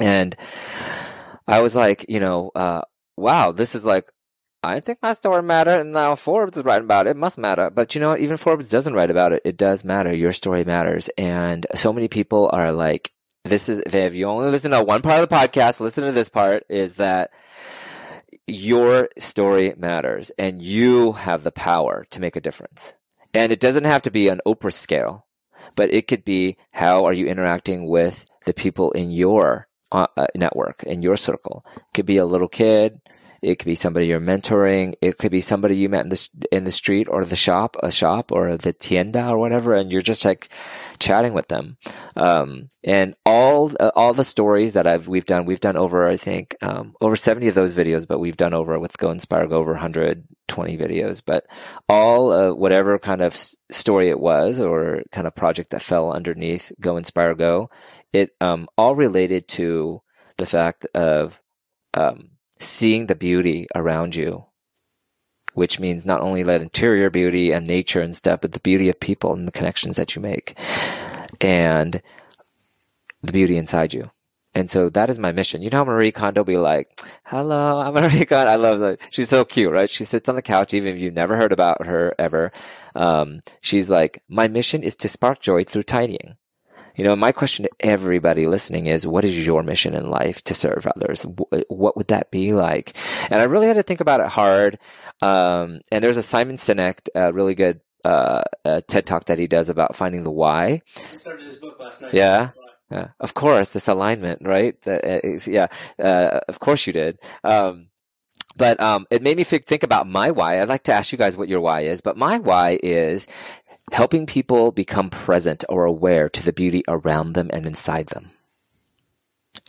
And I was like, you know, uh, wow, this is like, I think my story mattered, and now Forbes is writing about it. It must matter. But you know what? Even Forbes doesn't write about it. It does matter. Your story matters. And so many people are like, this is, if you only listen to one part of the podcast, listen to this part, is that your story matters and you have the power to make a difference. And it doesn't have to be an Oprah scale, but it could be how are you interacting with the people in your uh, uh, network in your circle. It could be a little kid. It could be somebody you're mentoring. It could be somebody you met in the in the street or the shop, a shop or the tienda or whatever, and you're just like chatting with them. Um, and all uh, all the stories that I've we've done, we've done over I think um, over seventy of those videos, but we've done over with Go Inspire Go over 120 videos. But all uh, whatever kind of story it was or kind of project that fell underneath Go Inspire Go, it um, all related to the fact of um, seeing the beauty around you, which means not only that interior beauty and nature and stuff, but the beauty of people and the connections that you make, and the beauty inside you. And so that is my mission. You know how Marie Kondo be like, hello, I'm Marie Kondo. I love that. She's so cute, right? She sits on the couch, even if you've never heard about her ever. Um, she's like, my mission is to spark joy through tidying. You know, my question to everybody listening is, what is your mission in life to serve others? What would that be like? And I really had to think about it hard. Um, and there's a Simon Sinek, a really good uh, TED talk that he does about finding the why. I started his book last night. Yeah. Yeah, of course, this alignment, right? uh, yeah, uh, of course you did. Um, but um, it made me think about my why. I'd like to ask you guys what your why is, but my why is helping people become present or aware to the beauty around them and inside them.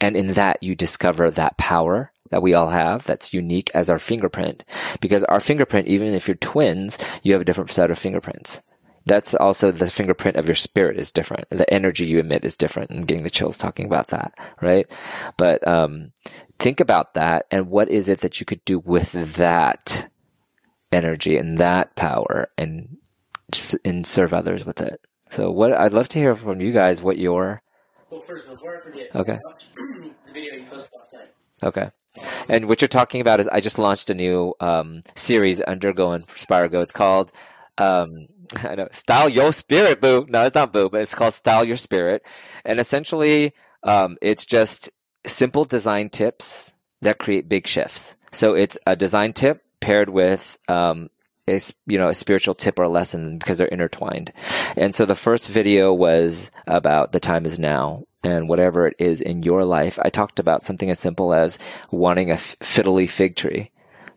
And in that, you discover that power that we all have that's unique as our fingerprint. Because our fingerprint, even if you're twins, you have a different set of fingerprints. That's also the fingerprint of your spirit is different. The energy you emit is different. I'm getting the chills talking about that, right? But, um, think about that and what is it that you could do with that energy and that power and, and serve others with it. So what, I'd love to hear from you guys what your, Well, first, before I forget, Okay. the video you posted last night. Okay. And what you're talking about is I just launched a new um, series under Go Inspire Go. It's called um, I know Style Your Spirit, Boo. No, it's not Boo, but it's called Style Your Spirit. And essentially, um, it's just simple design tips that create big shifts. So it's a design tip paired with um, a, you know a spiritual tip or a lesson because they're intertwined. And so the first video was about the time is now and whatever it is in your life. I talked about something as simple as wanting a fiddle leaf fig tree,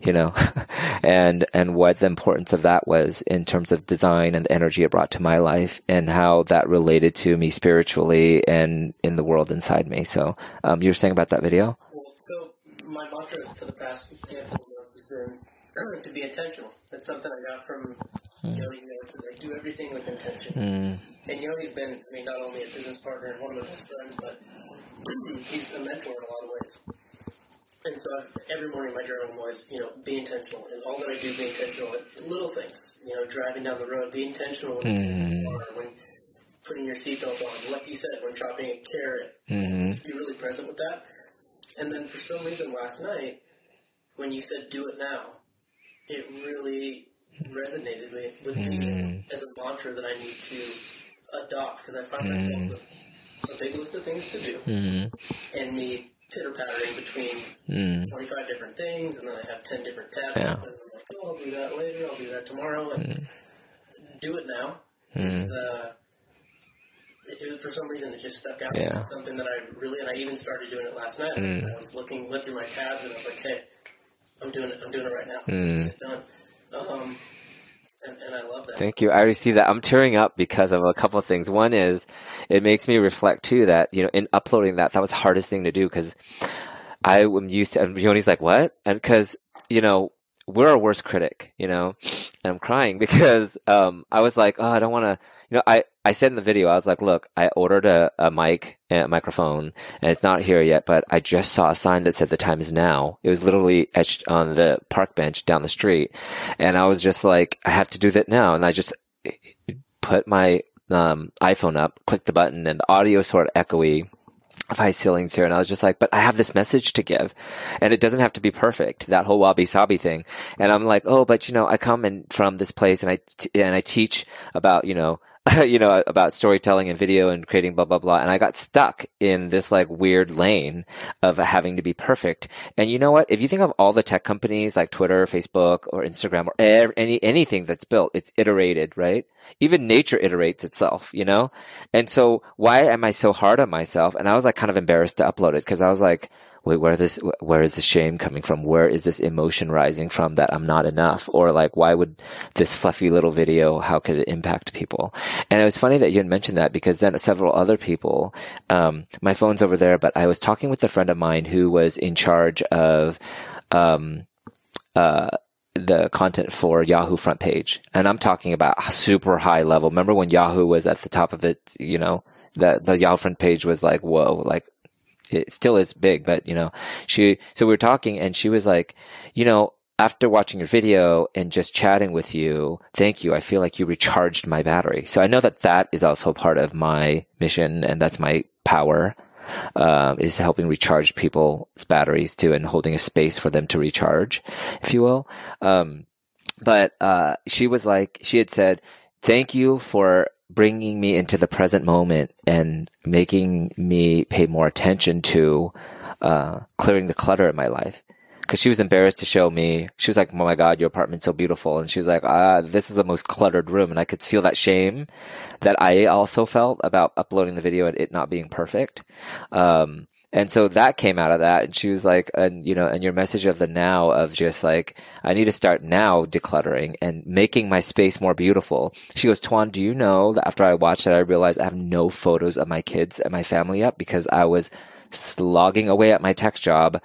you know, and and what the importance of that was in terms of design and the energy it brought to my life and how that related to me spiritually and in the world inside me. So um, you were saying about that video? Well, so my mantra for the past handful of months has been to be intentional. That's something I got from Yoni Mills. That I do everything with intention. Mm, And Yoni's been, I mean, not only a business partner and one of my best friends, but he's a mentor in a lot of ways. And so I've, every morning my journal was, you know, be intentional. And all that I do, be intentional at little things. You know, driving down the road, be intentional when car, when putting your seatbelt on. Like you said, when chopping a carrot, mm, be really present with that. And then for some reason last night, when you said do it now, it really resonated with, with me as, a mantra that I need to adopt because I find myself with a big list of things to do mm, and me pitter pattering between mm, 25 different things and then I have 10 different tabs Yeah. and I'm like, oh, I'll do that later, I'll do that tomorrow, and do it now. mm. Uh, it, was for some reason it just stuck out. Yeah. Something that I really and I even started doing it last night. Mm. I was looking, went through my tabs, and I was like, "Hey, I'm doing it. I'm doing it right now. Mm. Done." Um, and, and I love that. Thank you. I receive that. I'm tearing up because of a couple of things. One is it makes me reflect too that, you know, in uploading that, that was the hardest thing to do because I am used to, and Yoni's like, what? And because, you know, we're our worst critic, you know, and I'm crying because, um, I was like, oh, I don't want to, you know, I, I said in the video, I was like, look, I ordered a, a mic, a microphone, and it's not here yet, but I just saw a sign that said the time is now. It was literally etched on the park bench down the street. And I was just like, I have to do that now. And I just put my, um, iPhone up, clicked the button, and the audio sort of echoey high ceilings here. And I was just like, but I have this message to give and it doesn't have to be perfect. That whole wabi sabi thing. And I'm like, oh, but you know, I come in from this place and I, t- and I teach about, you know, you know, about storytelling and video and creating blah, blah, blah. And I got stuck in this like weird lane of having to be perfect. And you know what? If you think of all the tech companies like Twitter, Facebook or Instagram or any, anything that's built, it's iterated, right? Even nature iterates itself, you know? And so why am I so hard on myself? And I was like kind of embarrassed to upload it because I was like, wait, where this, where is the shame coming from? Where is this emotion rising from that I'm not enough? Or like, why would this fluffy little video, how could it impact people? And it was funny that you had mentioned that because then several other people, um, my phone's over there, but I was talking with a friend of mine who was in charge of, um, uh, the content for Yahoo front page. And I'm talking about super high level. Remember when Yahoo was at the top of it, you know, the, the Yahoo front page was like, whoa, like it still is big, but you know, she, so we were talking and she was like, you know, after watching your video and just chatting with you, thank you. I feel like you recharged my battery. So I know that that is also part of my mission and that's my power. Um, is helping recharge people's batteries too and holding a space for them to recharge, if you will. Um, but, uh, she was like, she had said, thank you for bringing me into the present moment and making me pay more attention to, uh, clearing the clutter in my life because she was embarrassed to show me. She was like, "Oh my god, your apartment's so beautiful," and she was like, "Ah, this is the most cluttered room," and I could feel that shame that I also felt about uploading the video and it not being perfect. Um, And so that came out of that. And she was like, and you know, and your message of the now of just like, I need to start now decluttering and making my space more beautiful. She goes, Toan, do you know that after I watched it, I realized I have no photos of my kids and my family up because I was slogging away at my tech job,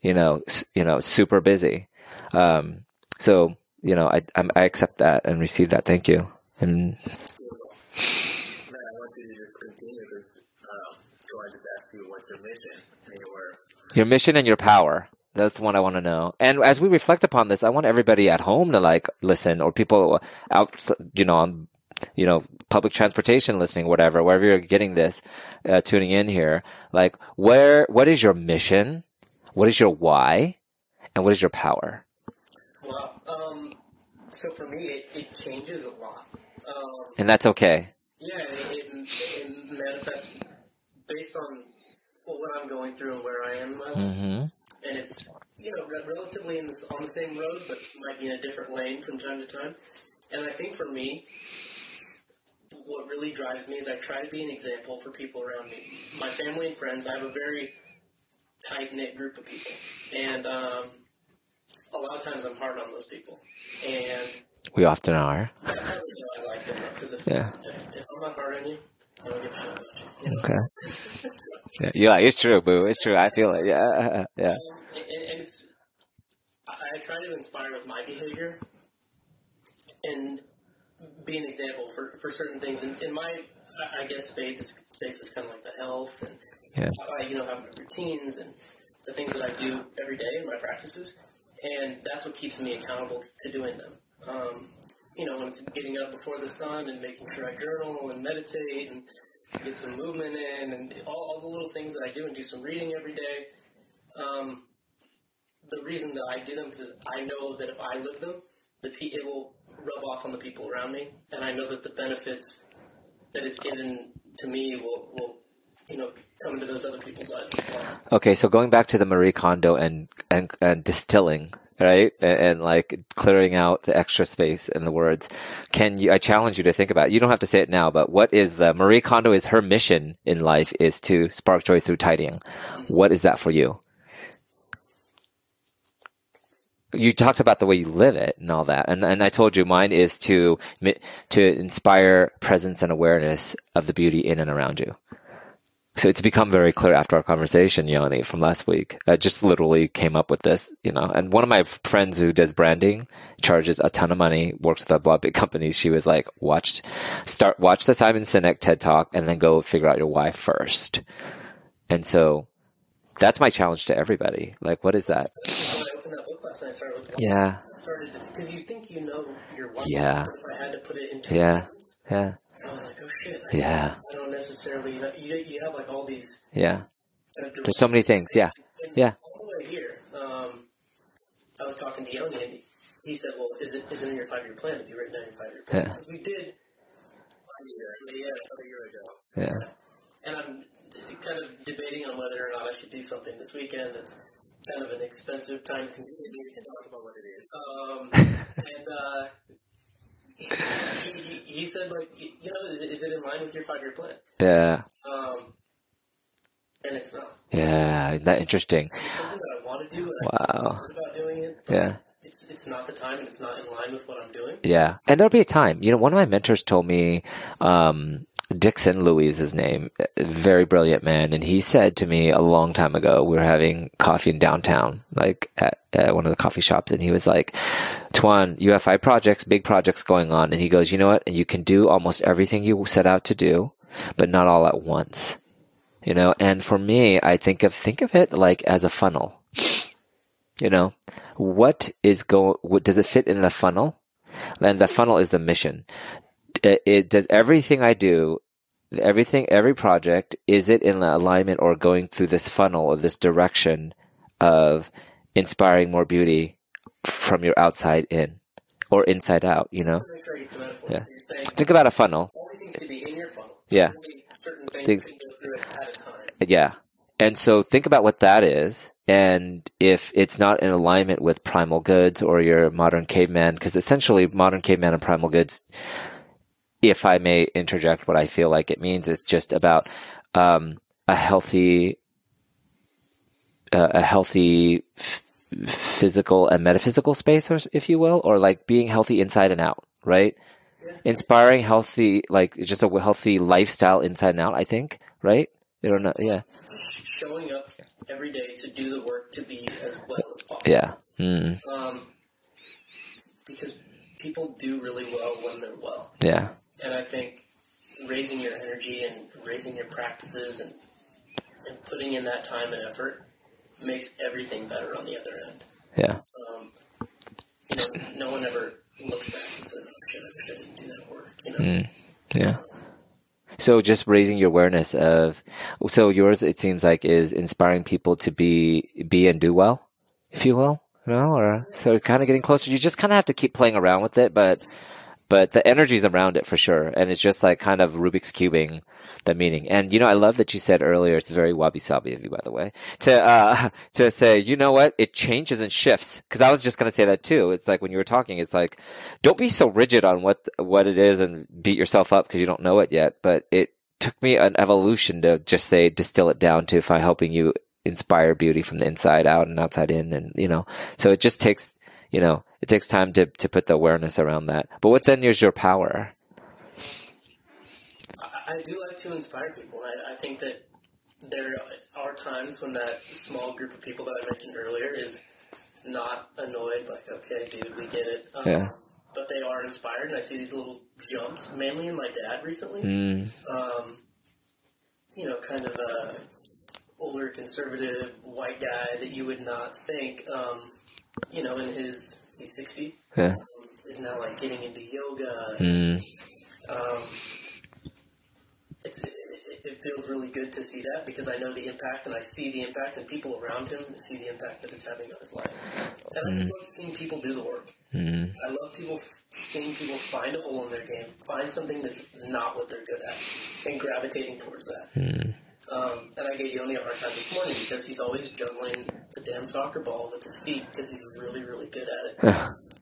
you know, you know, super busy. Um, so, you know, I, I accept that and receive that. Thank you. And Your mission and your power. That's what I want to know. And as we reflect upon this, I want everybody at home to like listen or people out, you know, on, you know, public transportation listening, whatever, wherever you're getting this, uh, tuning in here. Like, where, what is your mission? What is your why? And what is your power? Well, um, so for me, it, it changes a lot. Um, and that's okay. Yeah, it, it, it manifests based on what I'm going through and where I am in my life. Mm-hmm. And it's you know relatively in this, on the same road, but might be in a different lane from time to time. And I think for me, what really drives me is I try to be an example for people around me, my family and friends. I have a very tight knit group of people, and um, a lot of times I'm hard on those people, and we often are. I, I like them because if, yeah. if, if I'm not hard on you, I don't get mad you. Know? Okay. Yeah, yeah, it's true, boo. It's true. I feel it. Yeah, yeah. And, and it's, I try to inspire with my behavior and be an example for, for certain things. And in my, I guess, faith space is kind of like the health and yeah. I, you know, have my routines and the things that I do every day in my practices. And that's what keeps me accountable to doing them. Um, you know, it's getting up before the sun and making sure I journal and meditate and get some movement in, and all, all the little things that I do, and do some reading every day. Um, the reason that I do them is I know that if I live them, the it will rub off on the people around me, and I know that the benefits that it's given to me will, will you know, come into those other people's lives. Okay, so going back to the Marie Kondo and and, and distilling, right? And, and, like clearing out the extra space in the words. Can you, I challenge you to think about it. You don't have to say it now, but what is the Marie Kondo is her mission in life is to spark joy through tidying. What is that for you? You talked about the way you live it and all that. And, and I told you mine is to, to inspire presence and awareness of the beauty in and around you. So it's become very clear after our conversation, Yoni, from last week. I just literally came up with this, you know, and one of my friends who does branding charges a ton of money, works with a lot of big companies. She was like, watch, start, watch the Simon Sinek TED talk and then go figure out your why first. And so that's my challenge to everybody. Like, what is that? yeah. Because you think you know your why. Yeah. I had to put it into Yeah. Yeah. I was like, oh shit. I yeah. I don't necessarily, you, know, you, you have like all these. Yeah. There's so many things. Yeah. And yeah. All the way here, um, I was talking to Yoni and he said, well, is it, is it in your five year plan? Have you written down your five year plan? Because yeah. we did five year, yeah, a year ago. Yeah. And I'm kind of debating on whether or not I should do something this weekend that's kind of an expensive time to continue. We can talk about what it is. Um, and, uh, he, he, said, like, you know, is, is, it in line with your five year plan? Yeah. Um, and it's not. Yeah, that interesting. That I want to do. wow. about doing it. Yeah. It's, it's not the time and it's not in line with what I'm doing. Yeah. And there'll be a time. You know, one of my mentors told me, um, Dixon Louis is his name, very brilliant man. And he said to me a long time ago, we were having coffee in downtown, like at, at one of the coffee shops. And he was like, Toan, you have five projects, big projects going on. And he goes, you know what? And you can do almost everything you set out to do, but not all at once. You know, and for me, I think of, think of it like as a funnel. You know, what is going, what does it fit in the funnel? And the funnel is the mission it, it does everything I do, everything, every project, is it in alignment or going through this funnel or this direction of inspiring more beauty from your outside in or inside out, you know? Yeah. Think about a funnel. Yeah. Things. Yeah. And so think about what that is. And if it's not in alignment with primal goods or your modern caveman, because essentially modern caveman and primal goods, if I may interject what I feel like it means, it's just about um, a healthy uh, a healthy f- physical and metaphysical space, if you will, or like being healthy inside and out, right? Yeah. Inspiring healthy, like just a healthy lifestyle inside and out. I think, right? You don't know, yeah, showing up every day to do the work to be as well as possible. yeah, mm, Um, because people do really well when they're well. yeah, And I think raising your energy and raising your practices and, and putting in that time and effort makes everything better on the other end. yeah, Um, you know, no one ever looks back and says, oh, I wish I didn't do that work. You know? mm, yeah. So just raising your awareness of, so yours, it seems like is inspiring people to be, be and do well, if you will, you know, or so kind of getting closer. You just kind of have to keep playing around with it, but, but the energy's around it for sure. And it's just like kind of Rubik's cubing the meaning. And, you know, I love that you said earlier, it's very wabi sabi of you, by the way, to, uh, to say, you know what? It changes and shifts. Cause I was just going to say that too. It's like when you were talking, it's like, don't be so rigid on what, what it is and beat yourself up because you don't know it yet. But it took me an evolution to just say, distill it down to if I'm helping you inspire beauty from the inside out and outside in. And, you know, so it just takes, you know, it takes time to, to put the awareness around that. But what then is your power? I, do like to inspire people. I, I think that there are times when that small group of people that I mentioned earlier is not annoyed, like, okay, dude, we get it. Um, Yeah. But they are inspired, and I see these little jumps, mainly in my dad recently. Mm, Um, you know, kind of a older, conservative, white guy that you would not think, um, you know, in his, he's 60, yeah. is now, like, getting into yoga, Mm, um, it's, it, it- feels really good to see that because I know the impact and I see the impact and people around him see the impact that it's having on his life. And I love seeing people do the work. mm, I love people seeing people find a hole in their game, find something that's not what they're good at, and gravitating towards that. mm, Um, and I gave Yoni a hard time this morning because he's always juggling the damn soccer ball with his feet because he's really, really good at it.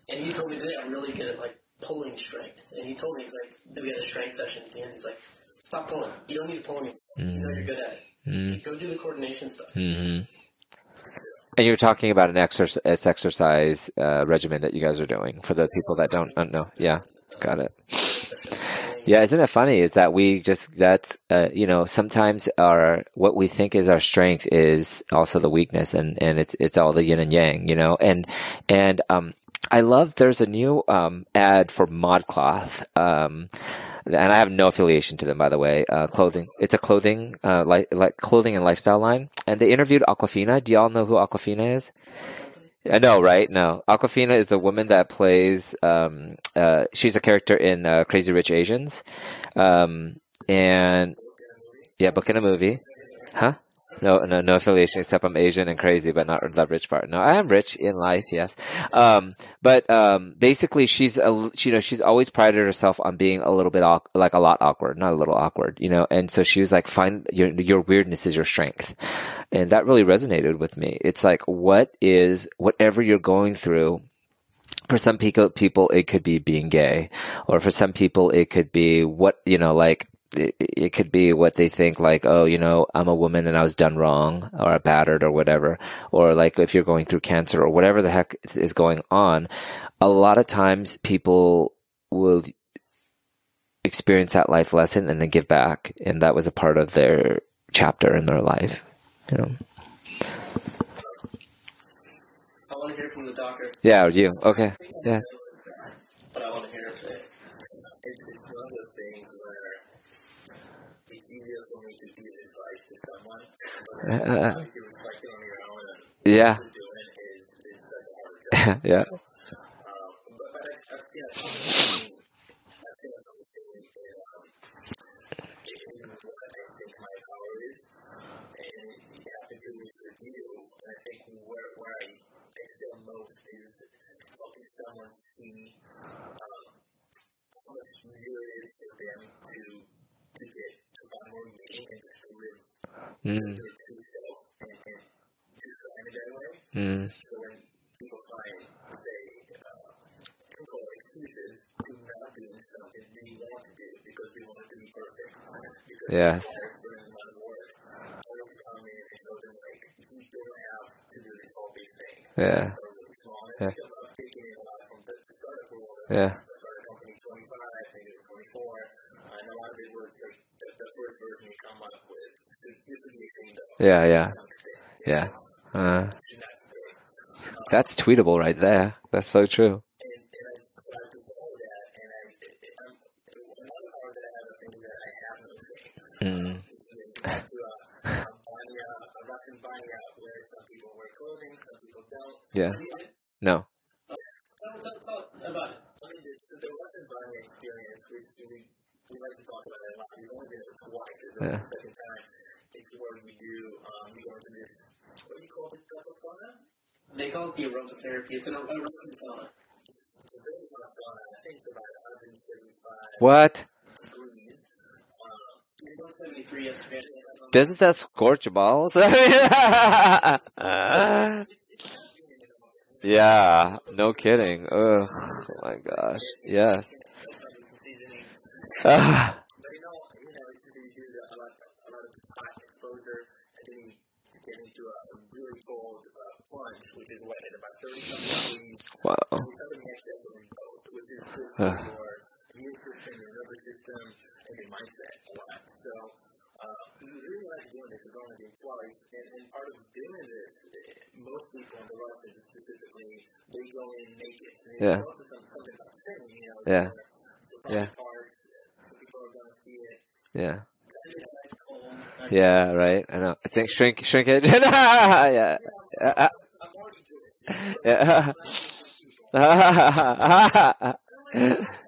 And he told me today I'm really good at like pulling strength. And he told me he's like we had a strength session at the end. He's like, stop pulling. You don't need to pull anymore. You know you're good at it. mm, Go do the coordination stuff. mm. And you're talking about an exercise, exercise uh, regimen that you guys are doing for the people that don't, don't know. Yeah, got it. Yeah, isn't it funny? Is that we just that's uh, you know sometimes our what we think is our strength is also the weakness, and and it's it's all the yin and yang, you know. And and um, I love there's a new um ad for ModCloth. Um, and I have no affiliation to them, by the way. Uh, clothing. It's a clothing, uh, like, like clothing and lifestyle line. And they interviewed Awkwafina. Do y'all know who Awkwafina is? I know, right? No. Awkwafina is the woman that plays, um, uh, she's a character in, uh, Crazy Rich Asians. Um, and, yeah, book in a movie. Huh? No, no, no affiliation except I'm Asian and crazy, but not the rich part. No, I am rich in life, yes. Um, but, um, basically she's a, you know, she's always prided herself on being a little bit, like a lot awkward, not a little awkward, you know, and so she was like, find your, your weirdness is your strength. And that really resonated with me. It's like, what is, whatever you're going through, for some people, it could be being gay, or for some people, it could be what, you know, like, it, it could be what they think, like, oh, you know, I'm a woman and I was done wrong, or battered, or whatever. Or like, if you're going through cancer, or whatever the heck is going on, a lot of times people will experience that life lesson and then give back. And that was a part of their chapter in their life, you know. I want to hear from the doctor, Yeah, you. Okay. Yes. but I want to hear him it. It's, it's one of those things where it's easier for me to give advice to someone, but Uh, uh, uh. obviously reflecting on your own and yeah. what you're doing is, is such a hard job. yeah. Um, but, but I, I've seen a conversation, I've seen a conversation in, um, in what I think my power is, and it happened to me with you, and I think where, where I excel most helping someone see, um, how much easier it is for them to, to get, to more meaning and just to live self and, and it that way. mm, So when people find, uh, people excuses to not doing something they want to do because they want to be perfect, yes. they're putting in a lot of work, I will come in and show them like, you don't have Yeah. Yeah. Yeah. Yeah, yeah, yeah. Uh, that's tweetable right there. That's so true. Mm. yeah. No. Yeah. They call it the aromatherapy. It's an aromatherapy sauna. What? Doesn't that scorch balls? yeah, no kidding. Ugh, oh my gosh. Yes. Wow. Ah. Yeah. Yeah. Yeah. Parts, people are going to see it. Yeah. Yeah, Yeah. Yeah. Yeah. right. I know. I think shrink shrinkage. yeah. Yeah. Yeah.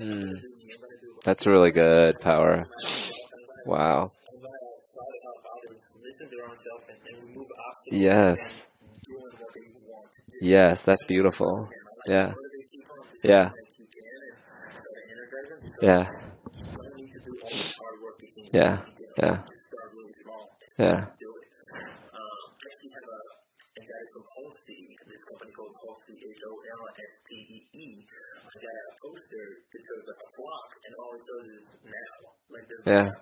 Mm. That's really good power. Wow. Yes. Yes, that's beautiful. Yeah. Yeah. Yeah. Yeah. Yeah. Yeah. Yeah.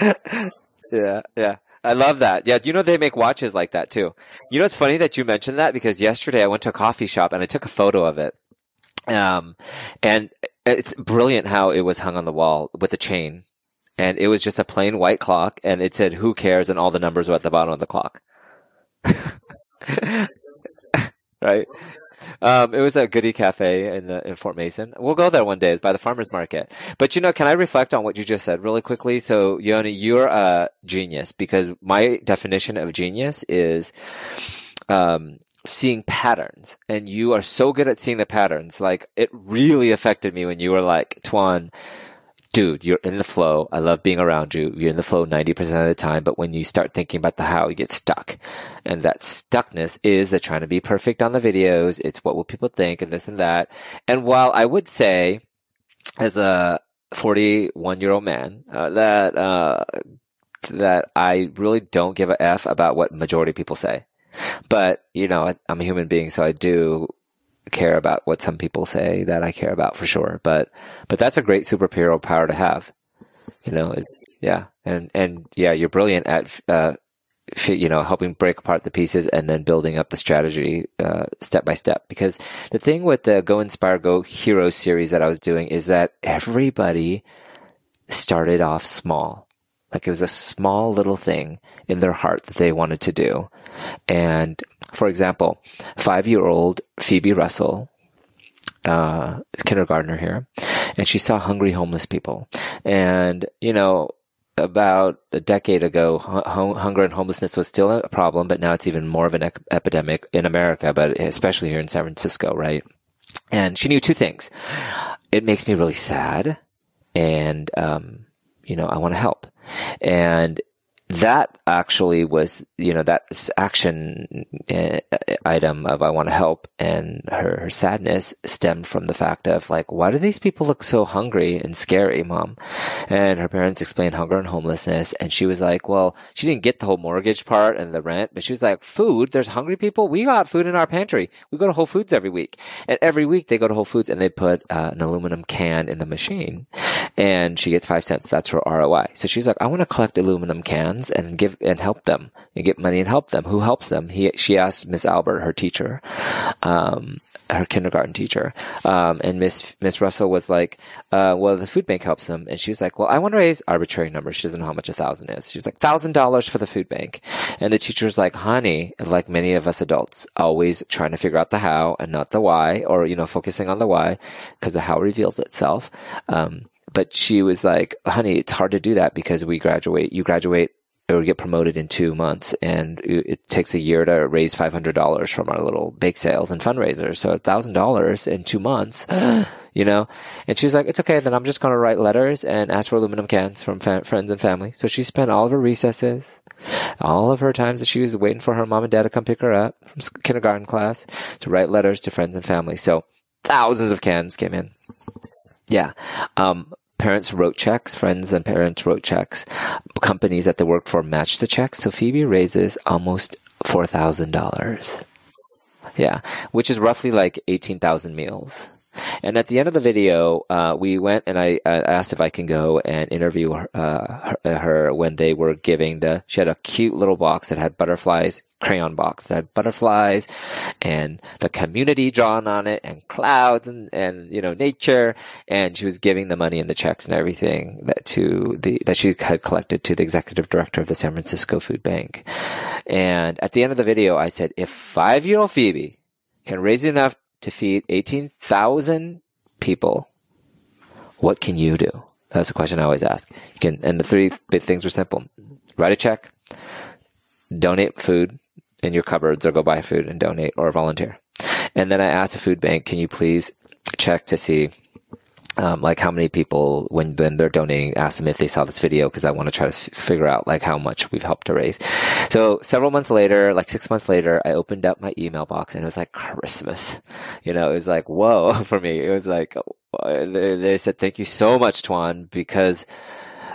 yeah, yeah. I love that. Yeah, you know they make watches like that too. You know it's funny that you mentioned that because yesterday I went to a coffee shop and I took a photo of it. Um, and it's brilliant how it was hung on the wall with a chain. And it was just a plain white clock and it said who cares and all the numbers were at the bottom of the clock. right? Um, it was a Goody cafe in the, in Fort Mason. We'll go there one day by the farmers market. But you know, can I reflect on what you just said really quickly? So, Yoni, you're a genius because my definition of genius is, um, seeing patterns and you are so good at seeing the patterns. Like it really affected me when you were like, Toan, dude, you're in the flow. I love being around you. You're in the flow 90% of the time. But when you start thinking about the how, you get stuck. And that stuckness is the trying to be perfect on the videos. It's what will people think and this and that. And while I would say as a 41 year old man, uh, that, uh, that I really don't give a F about what majority people say. But, you know, I'm a human being, so I do care about what some people say that I care about for sure. But but that's a great superhero power to have. You know, is yeah, and and yeah, you're brilliant at uh, you know helping break apart the pieces and then building up the strategy uh, step by step. Because the thing with the Go Inspire Go Hero series that I was doing is that everybody started off small. Like it was a small little thing in their heart that they wanted to do. And for example, five year old Phoebe Russell, uh, kindergartner here, and she saw hungry homeless people. And, you know, about a decade ago, hunger and homelessness was still a problem, but now it's even more of an epidemic in America, but especially here in San Francisco, right? And she knew two things. It makes me really sad, and um, you know, I want to help. And that actually was, you know, that action uh, item of I want to help and her, her sadness stemmed from the fact of like, why do these people look so hungry and scary, mom? And her parents explained hunger and homelessness. And she was like, well, she didn't get the whole mortgage part and the rent, but she was like, food, there's hungry people. We got food in our pantry. We go to Whole Foods every week. And every week they go to Whole Foods and they put uh, an aluminum can in the machine and she gets five cents. That's her ROI. So she's like, I want to collect aluminum cans and give and help them and get money and help them. Who helps them? He, she asked Miss Albert, her teacher, um, her kindergarten teacher. Um, and Miss, Miss Russell was like, uh, well, the food bank helps them. And she was like, well, I want to raise arbitrary numbers. She doesn't know how much a thousand is. She's like, thousand dollars for the food bank. And the teacher's like, honey, like many of us adults, always trying to figure out the how and not the why, or, you know, focusing on the why because the how reveals itself. Um, but she was like, honey, it's hard to do that because we graduate, you graduate or get promoted in two months and it takes a year to raise $500 from our little bake sales and fundraisers. So $1,000 in two months, you know? And she was like, it's okay. Then I'm just going to write letters and ask for aluminum cans from fa- friends and family. So she spent all of her recesses, all of her times that she was waiting for her mom and dad to come pick her up from kindergarten class to write letters to friends and family. So thousands of cans came in. Yeah. Um, parents wrote checks, friends and parents wrote checks. Companies that they work for matched the checks. So Phoebe raises almost $4,000. Yeah. Which is roughly like 18,000 meals. And at the end of the video, uh, we went and I, I, asked if I can go and interview her, uh, her, her, when they were giving the, she had a cute little box that had butterflies, crayon box that had butterflies and the community drawn on it and clouds and, and, you know, nature. And she was giving the money and the checks and everything that to the, that she had collected to the executive director of the San Francisco Food Bank. And at the end of the video, I said, if five year old Phoebe can raise enough to feed 18,000 people, what can you do? That's a question I always ask. You can, and the three big things were simple. Write a check, donate food in your cupboards or go buy food and donate or volunteer. And then I asked the food bank, can you please check to see um, like how many people when when they're donating ask them if they saw this video because I want to try to f- figure out like how much we've helped to raise. So several months later, like six months later, I opened up my email box and it was like Christmas. You know, it was like whoa for me. It was like they said thank you so much, Toan, because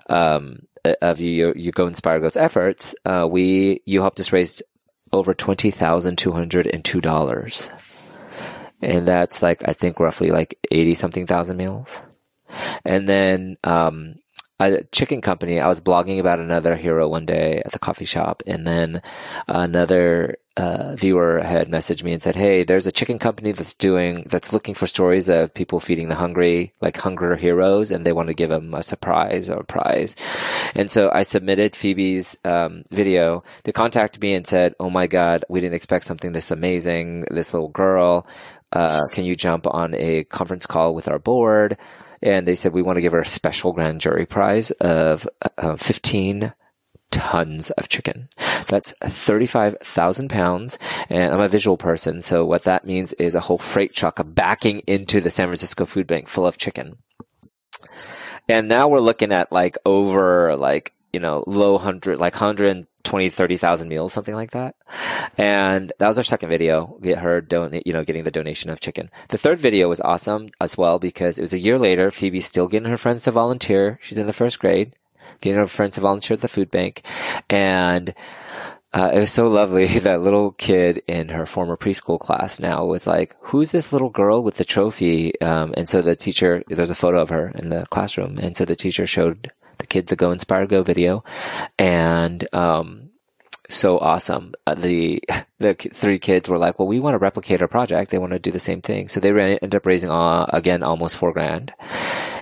um, of you you Go Inspire Go's efforts. Uh, we you helped us raise over twenty thousand two hundred and two dollars and that's like I think roughly like eighty something thousand meals. And then um, a chicken company. I was blogging about another hero one day at the coffee shop, and then another uh, viewer had messaged me and said, "Hey, there's a chicken company that's doing that's looking for stories of people feeding the hungry, like hunger heroes, and they want to give them a surprise or a prize." And so I submitted Phoebe's um, video. They contacted me and said, "Oh my God, we didn't expect something this amazing. This little girl." Uh, can you jump on a conference call with our board? And they said, we want to give her a special grand jury prize of uh, 15 tons of chicken. That's 35,000 pounds. And I'm a visual person. So what that means is a whole freight truck backing into the San Francisco food bank full of chicken. And now we're looking at like over like, you know, low hundred, like hundred 20, 30,000 meals, something like that. And that was our second video. Get her donate, you know, getting the donation of chicken. The third video was awesome as well because it was a year later. Phoebe's still getting her friends to volunteer. She's in the first grade, getting her friends to volunteer at the food bank. And, uh, it was so lovely. That little kid in her former preschool class now was like, who's this little girl with the trophy? Um, and so the teacher, there's a photo of her in the classroom. And so the teacher showed the kids the Go Inspire Go video, and um, so awesome. Uh, the the three kids were like, "Well, we want to replicate our project. They want to do the same thing." So they ran, ended up raising uh, again almost four grand.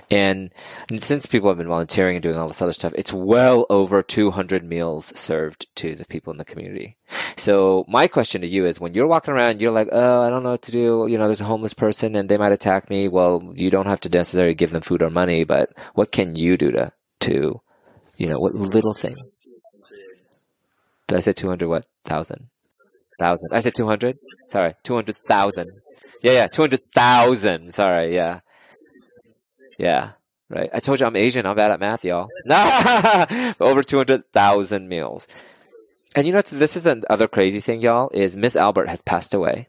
And, and, since people have been volunteering and doing all this other stuff, it's well over 200 meals served to the people in the community. So my question to you is when you're walking around, you're like, oh, I don't know what to do. You know, there's a homeless person and they might attack me. Well, you don't have to necessarily give them food or money, but what can you do to to, you know, what little thing? Did I say 200 what? Thousand. Thousand. I said 200? Sorry. 200,000. Yeah, yeah. 200,000. Sorry. Yeah. Yeah. right? I told you I'm Asian. I'm bad at math, y'all. Over 200,000 meals. And you know, this is the other crazy thing, y'all, is Miss Albert had passed away.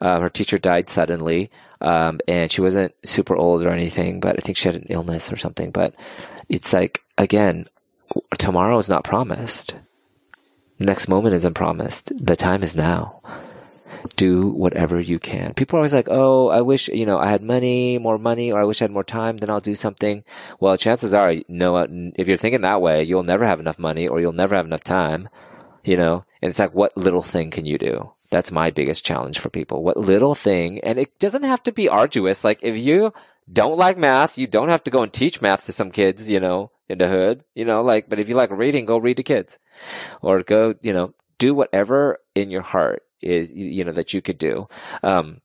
Um, her teacher died suddenly. Um, and she wasn't super old or anything, but I think she had an illness or something. But it's like, again, tomorrow is not promised. Next moment isn't promised. The time is now. Do whatever you can. People are always like, oh, I wish, you know, I had money, more money, or I wish I had more time, then I'll do something. Well, chances are, no, if you're thinking that way, you'll never have enough money or you'll never have enough time, you know? And it's like, what little thing can you do? That's my biggest challenge for people. What little thing, and it doesn't have to be arduous. Like if you don't like math, you don't have to go and teach math to some kids, you know, in the hood, you know, like, but if you like reading, go read to kids or go, you know, do whatever in your heart is, you know, that you could do. Um,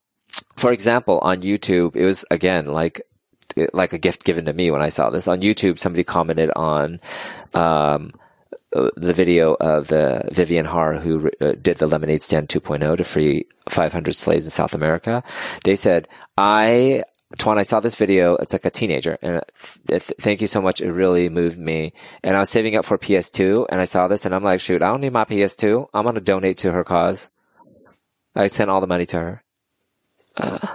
for example, on YouTube, it was again like, like a gift given to me when I saw this on YouTube. Somebody commented on, um, the video of the Vivienne Harr who uh, did the Lemonade Stand 2.0 to free 500 slaves in South America. They said, I, Toan, I saw this video. It's like a teenager and th- thank you so much. It really moved me. And I was saving up for PS2 and I saw this and I'm like, shoot, I don't need my PS2. I'm going to donate to her cause. I sent all the money to her. Uh,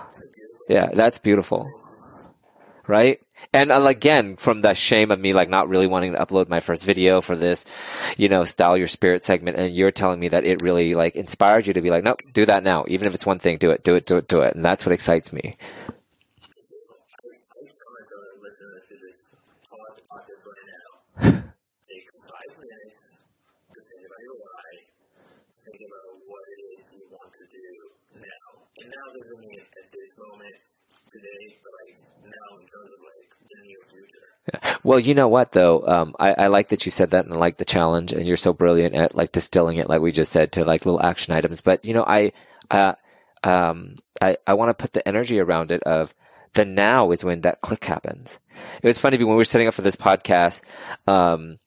yeah, that's beautiful right? And uh, again, from the shame of me, like not really wanting to upload my first video for this, you know, style your spirit segment. And you're telling me that it really like inspired you to be like, nope, do that now. Even if it's one thing, do it, do it, do it, do it. And that's what excites me. now there's only at this moment today, but like now in terms of like the near future. Yeah. Well, you know what though, um, I, I like that you said that and I like the challenge and you're so brilliant at like distilling it, like we just said, to like little action items. But you know, I, uh, um, I, I want to put the energy around it of the now is when that click happens. It was funny when we were setting up for this podcast, um,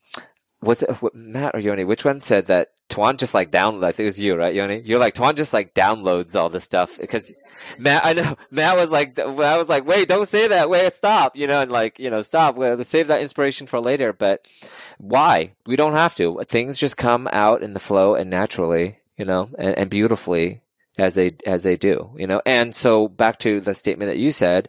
was it Matt or Yoni? Which one said that Toan just like download? I think it was you, right, Yoni? You're like Toan just like downloads all this stuff because Matt. I know Matt was like, I was like, wait, don't say that. Wait, stop. You know, and like, you know, stop. We'll save that inspiration for later. But why? We don't have to. Things just come out in the flow and naturally, you know, and, and beautifully as they as they do. You know, and so back to the statement that you said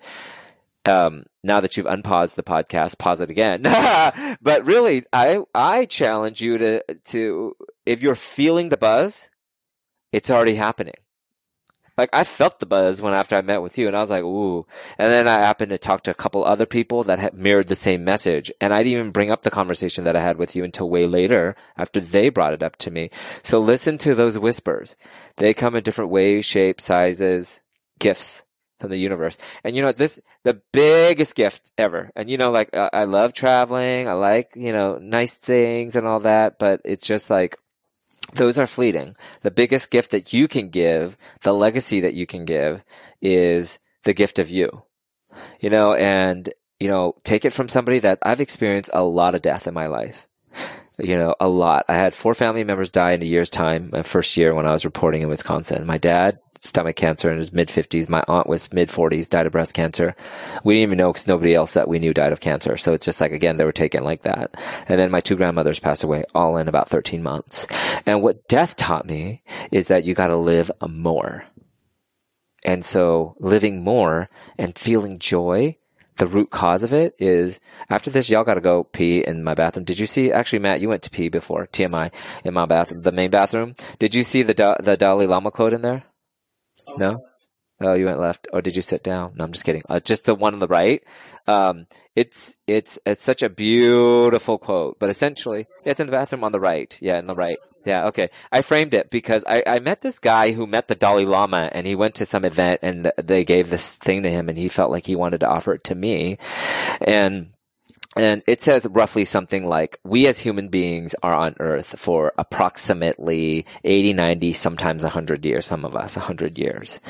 um, now that you've unpaused the podcast, pause it again. but really, I I challenge you to to if you're feeling the buzz, it's already happening. Like I felt the buzz when after I met with you, and I was like, "Ooh!" And then I happened to talk to a couple other people that had mirrored the same message, and I didn't even bring up the conversation that I had with you until way later after they brought it up to me. So listen to those whispers; they come in different ways, shapes, sizes, gifts from the universe. And you know, this, the biggest gift ever. And you know, like, uh, I love traveling. I like, you know, nice things and all that, but it's just like, those are fleeting. The biggest gift that you can give, the legacy that you can give is the gift of you. You know, and, you know, take it from somebody that I've experienced a lot of death in my life you know, a lot. I had four family members die in a year's time, my first year when I was reporting in Wisconsin. My dad stomach cancer in his mid 50s. My aunt was mid 40s, died of breast cancer. We didn't even know because nobody else that we knew died of cancer. So it's just like, again, they were taken like that. And then my two grandmothers passed away all in about 13 months. And what death taught me is that you got to live more. And so living more and feeling joy the root cause of it is after this, y'all got to go pee in my bathroom. Did you see? Actually, Matt, you went to pee before TMI in my bathroom, the main bathroom. Did you see the the Dalai Lama quote in there? No. Oh, you went left, or did you sit down? No, I'm just kidding. Uh, just the one on the right. Um, it's it's it's such a beautiful quote, but essentially, it's in the bathroom on the right. Yeah, in the right. Yeah, okay. I framed it because I, I met this guy who met the Dalai Lama, and he went to some event, and they gave this thing to him, and he felt like he wanted to offer it to me, and and it says roughly something like, we as human beings are on earth for approximately 80, 90, sometimes 100 years, some of us 100 years.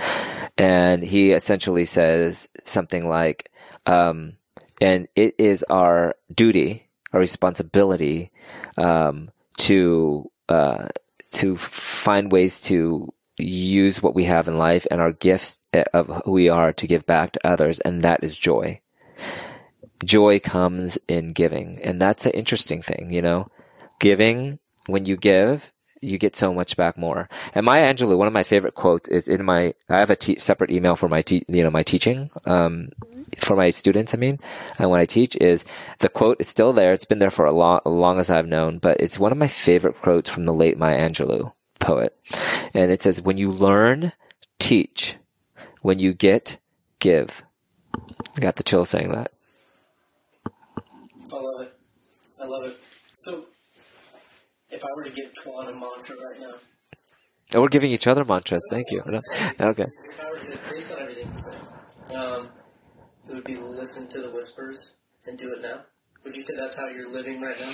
And he essentially says something like, um, and it is our duty, our responsibility, um, to, uh, to find ways to use what we have in life and our gifts of who we are to give back to others. And that is joy joy comes in giving. And that's an interesting thing, you know, giving when you give, you get so much back more. And Maya Angelou, one of my favorite quotes is in my, I have a te- separate email for my, te- you know, my teaching, um, for my students, I mean, and when I teach is the quote is still there. It's been there for a long, long as I've known, but it's one of my favorite quotes from the late Maya Angelou poet. And it says, when you learn, teach. When you get, give. I got the chill saying that. I love it. I love it. So, if I were to give Toan a mantra right now, Oh, we're giving each other mantras. Thank you. Okay. if I were to, based on everything you said, um, it would be listen to the whispers and do it now. Would you say that's how you're living right now?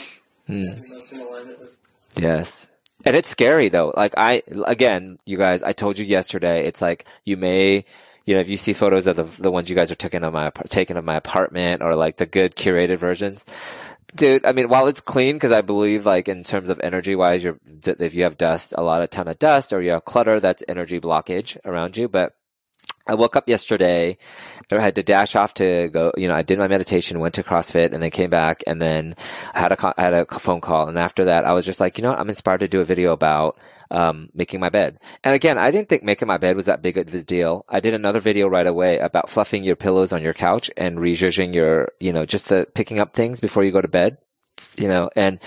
Hmm. Most in alignment with. Yes. And it's scary though. Like I, again, you guys, I told you yesterday, it's like you may, you know, if you see photos of the, the ones you guys are taking of my, taking of my apartment or like the good curated versions, dude, I mean, while it's clean, because I believe like in terms of energy wise, you're, if you have dust, a lot of ton of dust or you have clutter, that's energy blockage around you. But I woke up yesterday. I had to dash off to go. You know, I did my meditation, went to CrossFit, and then came back, and then I had a I had a phone call. And after that, I was just like, you know, what? I'm inspired to do a video about um, making my bed. And again, I didn't think making my bed was that big of a deal. I did another video right away about fluffing your pillows on your couch and rezhuzhing your, you know, just the picking up things before you go to bed. You know, and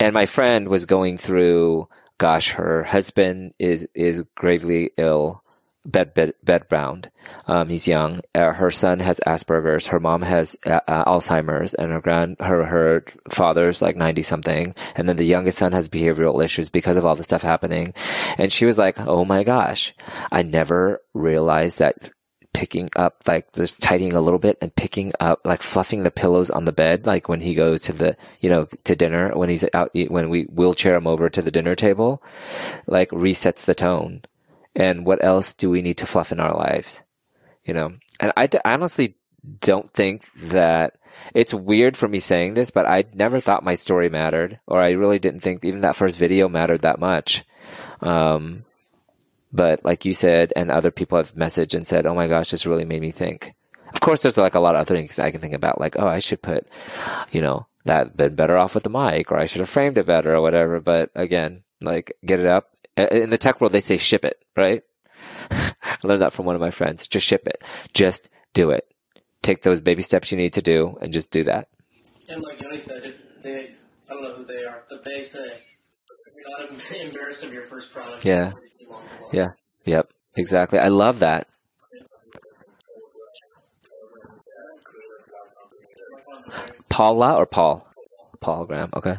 and my friend was going through. Gosh, her husband is is gravely ill bed bed bedbound. Um, he's young. Uh, her son has Asperger's. Her mom has uh, uh, Alzheimer's, and her grand her her father's like ninety something. And then the youngest son has behavioral issues because of all the stuff happening. And she was like, "Oh my gosh, I never realized that." Picking up, like just tidying a little bit and picking up, like fluffing the pillows on the bed, like when he goes to the, you know, to dinner, when he's out, when we wheelchair him over to the dinner table, like resets the tone and what else do we need to fluff in our lives? You know? And I, d- honestly don't think that it's weird for me saying this but i never thought my story mattered or i really didn't think even that first video mattered that much. Um, but like you said and other people have messaged and said oh my gosh this really made me think. Of course there's like a lot of other things i can think about like oh i should put you know that been better off with the mic or i should have framed it better or whatever. But again like get it up in the tech world, they say ship it, right? I learned that from one of my friends. Just ship it. Just do it. Take those baby steps you need to do and just do that. And like Yoni said, if they, I don't know who they are, but they say, you're not embarrassed of your first product. Yeah. Yeah. Yep. Exactly. I love that. Paula or Paul? Paul Graham. Okay.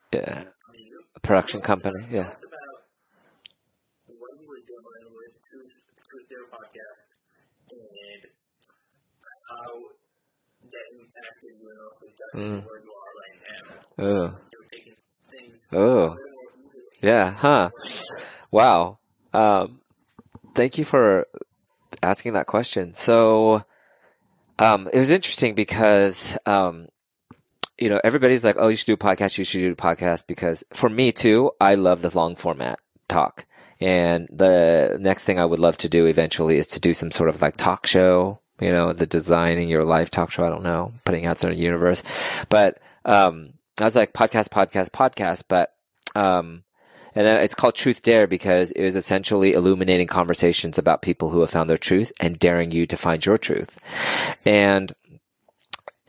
that impacted you know, with Mm. where you are right now. Oh. You're taking things Oh. a little more easily. Yeah. Huh. Wow. Um, thank you for asking that question. So, um, it was interesting because, um, you know, everybody's like, oh, you should do a podcast. You should do a podcast because for me too, I love the long format talk. And the next thing I would love to do eventually is to do some sort of like talk show, you know, the designing your life talk show. I don't know, putting out there in the universe. But, um, I was like podcast, podcast, podcast, but, um, and then it's called Truth Dare because it was essentially illuminating conversations about people who have found their truth and daring you to find your truth. And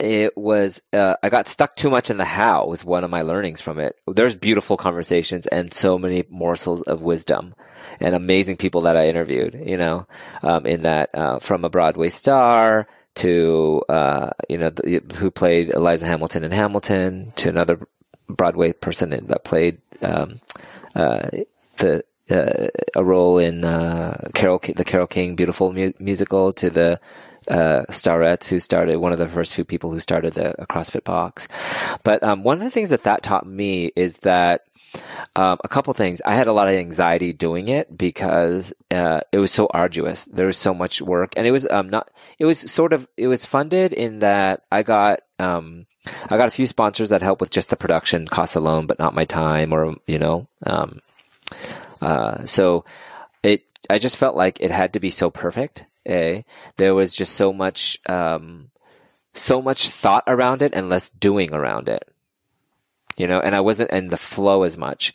it was, uh, I got stuck too much in the how was one of my learnings from it. There's beautiful conversations and so many morsels of wisdom and amazing people that I interviewed, you know, um, in that, uh, from a Broadway star to, uh, you know, the, who played Eliza Hamilton in Hamilton to another Broadway person that played, um, uh, the uh, a role in uh, Carol, the Carole King Beautiful mu- musical to the uh, Starrettes, who started one of the first few people who started the CrossFit box. But um, one of the things that that taught me is that um, a couple things. I had a lot of anxiety doing it because uh, it was so arduous. There was so much work, and it was um, not. It was sort of. It was funded in that I got. Um, I got a few sponsors that help with just the production costs alone, but not my time or you know. Um, uh, so it. I just felt like it had to be so perfect. A. There was just so much. Um, so much thought around it and less doing around it you know, and I wasn't in the flow as much.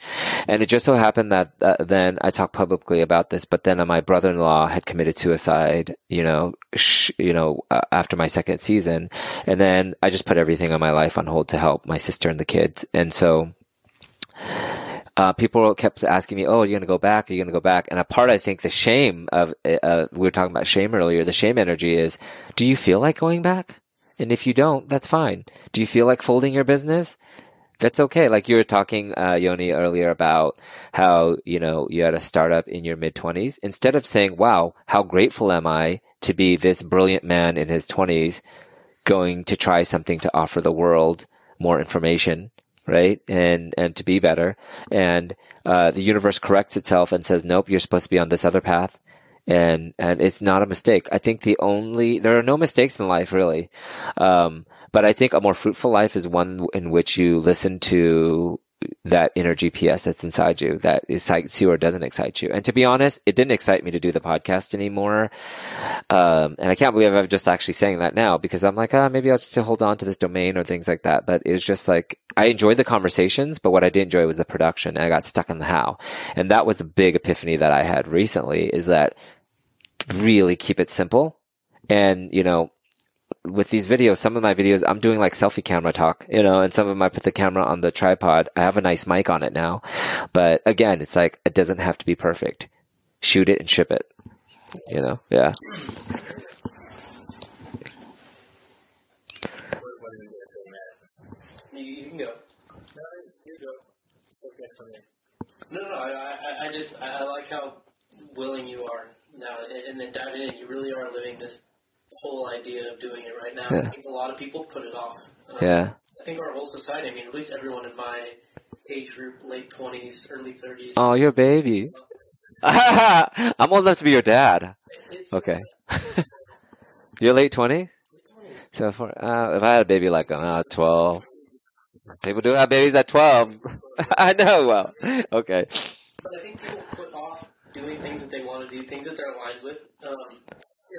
And it just so happened that uh, then I talked publicly about this, but then uh, my brother-in-law had committed suicide, you know, sh- you know, uh, after my second season. And then I just put everything on my life on hold to help my sister and the kids. And so, uh, people kept asking me, "Oh, are you going to go back? Are you going to go back?" And a part, I think, the shame of uh, we were talking about shame earlier. The shame energy is, do you feel like going back? And if you don't, that's fine. Do you feel like folding your business? that's okay. Like you were talking, uh, Yoni earlier about how, you know, you had a startup in your mid twenties. Instead of saying, wow, how grateful am I to be this brilliant man in his twenties going to try something to offer the world more information, right? And, and to be better. And, uh, the universe corrects itself and says, nope, you're supposed to be on this other path. And, and it's not a mistake. I think the only, there are no mistakes in life, really. Um, but I think a more fruitful life is one in which you listen to that inner GPS that's inside you that excites you or doesn't excite you. And to be honest, it didn't excite me to do the podcast anymore. Um, and I can't believe I'm just actually saying that now because I'm like, ah, maybe I'll just hold on to this domain or things like that. But it was just like, I enjoyed the conversations, but what I did enjoy was the production and I got stuck in the how. And that was the big epiphany that I had recently is that really keep it simple. And, you know, with these videos, some of my videos, I'm doing like selfie camera talk, you know, and some of them I put the camera on the tripod. I have a nice mic on it now. But again, it's like, it doesn't have to be perfect. Shoot it and ship it, you know? Yeah. You, can go. No, no. I, I, just, I like how willing you are now, and then diving in. You really are living this whole idea of doing it right now. Yeah. I think a lot of people put it off. Um, yeah. I think our whole society, I mean, at least everyone in my age group, late 20s, early 30s. Oh, you're a baby. I'm old enough to be your dad. It's, okay. you're late 20s? So for, uh, if I had a baby like uh, 12, people do have babies at 12. I know, well, okay. But I think people put off doing things that they want to do, things that they're aligned with. Um,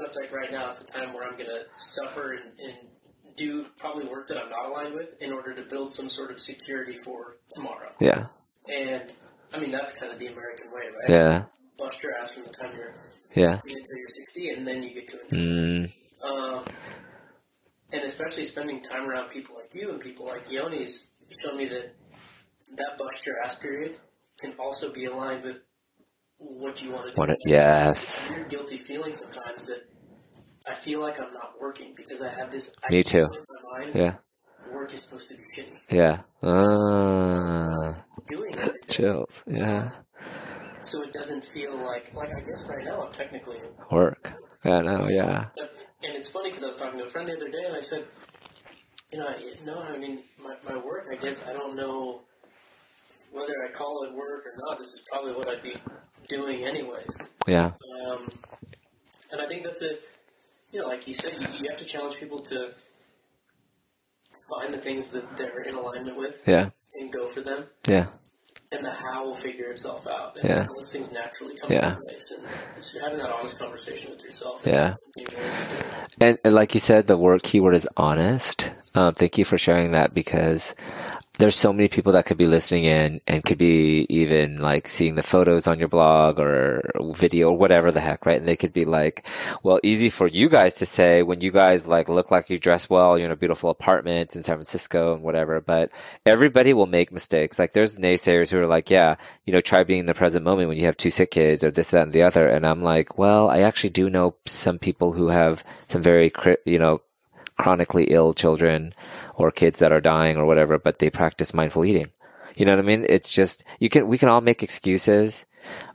know, like right now is the time where I'm going to suffer and, and do probably work that I'm not aligned with in order to build some sort of security for tomorrow. Yeah. And I mean that's kind of the American way, right? Yeah. Bust your ass from the time you're yeah until you're 60, and then you get to it. Mm. Um, and especially spending time around people like you and people like Yoni's showed me that that bust your ass period can also be aligned with what do you want to do. What it, yes. Weird guilty feeling sometimes that I feel like I'm not working because I have this. Me too. yeah. Work is supposed to be shitty. Yeah. Uh, Doing it. Chills. Yeah. So it doesn't feel like like I guess right now I'm technically work. Yeah. No. Yeah. And it's funny because I was talking to a friend the other day and I said, you know, no, I mean my my work. I guess I don't know whether I call it work or not. This is probably what I'd be doing anyways. Yeah. Um, and I think that's a, you know, like you said, you, you have to challenge people to find the things that they're in alignment with. Yeah. And go for them. Yeah. And the how will figure itself out. And yeah. those things naturally come yeah. into place. And it's having that honest conversation with yourself. Yeah. And, and, like you said, the word keyword is honest. Um, thank you for sharing that because there's so many people that could be listening in and could be even like seeing the photos on your blog or video or whatever the heck, right? And they could be like, well, easy for you guys to say when you guys like look like you dress well, you're in a beautiful apartment in San Francisco and whatever, but everybody will make mistakes. Like there's naysayers who are like, yeah, you know, try being in the present moment when you have two sick kids or this, that, and the other. And I'm like, well, I actually do know some people who have some very, you know, chronically ill children or kids that are dying or whatever, but they practice mindful eating. You know what I mean? It's just, you can, we can all make excuses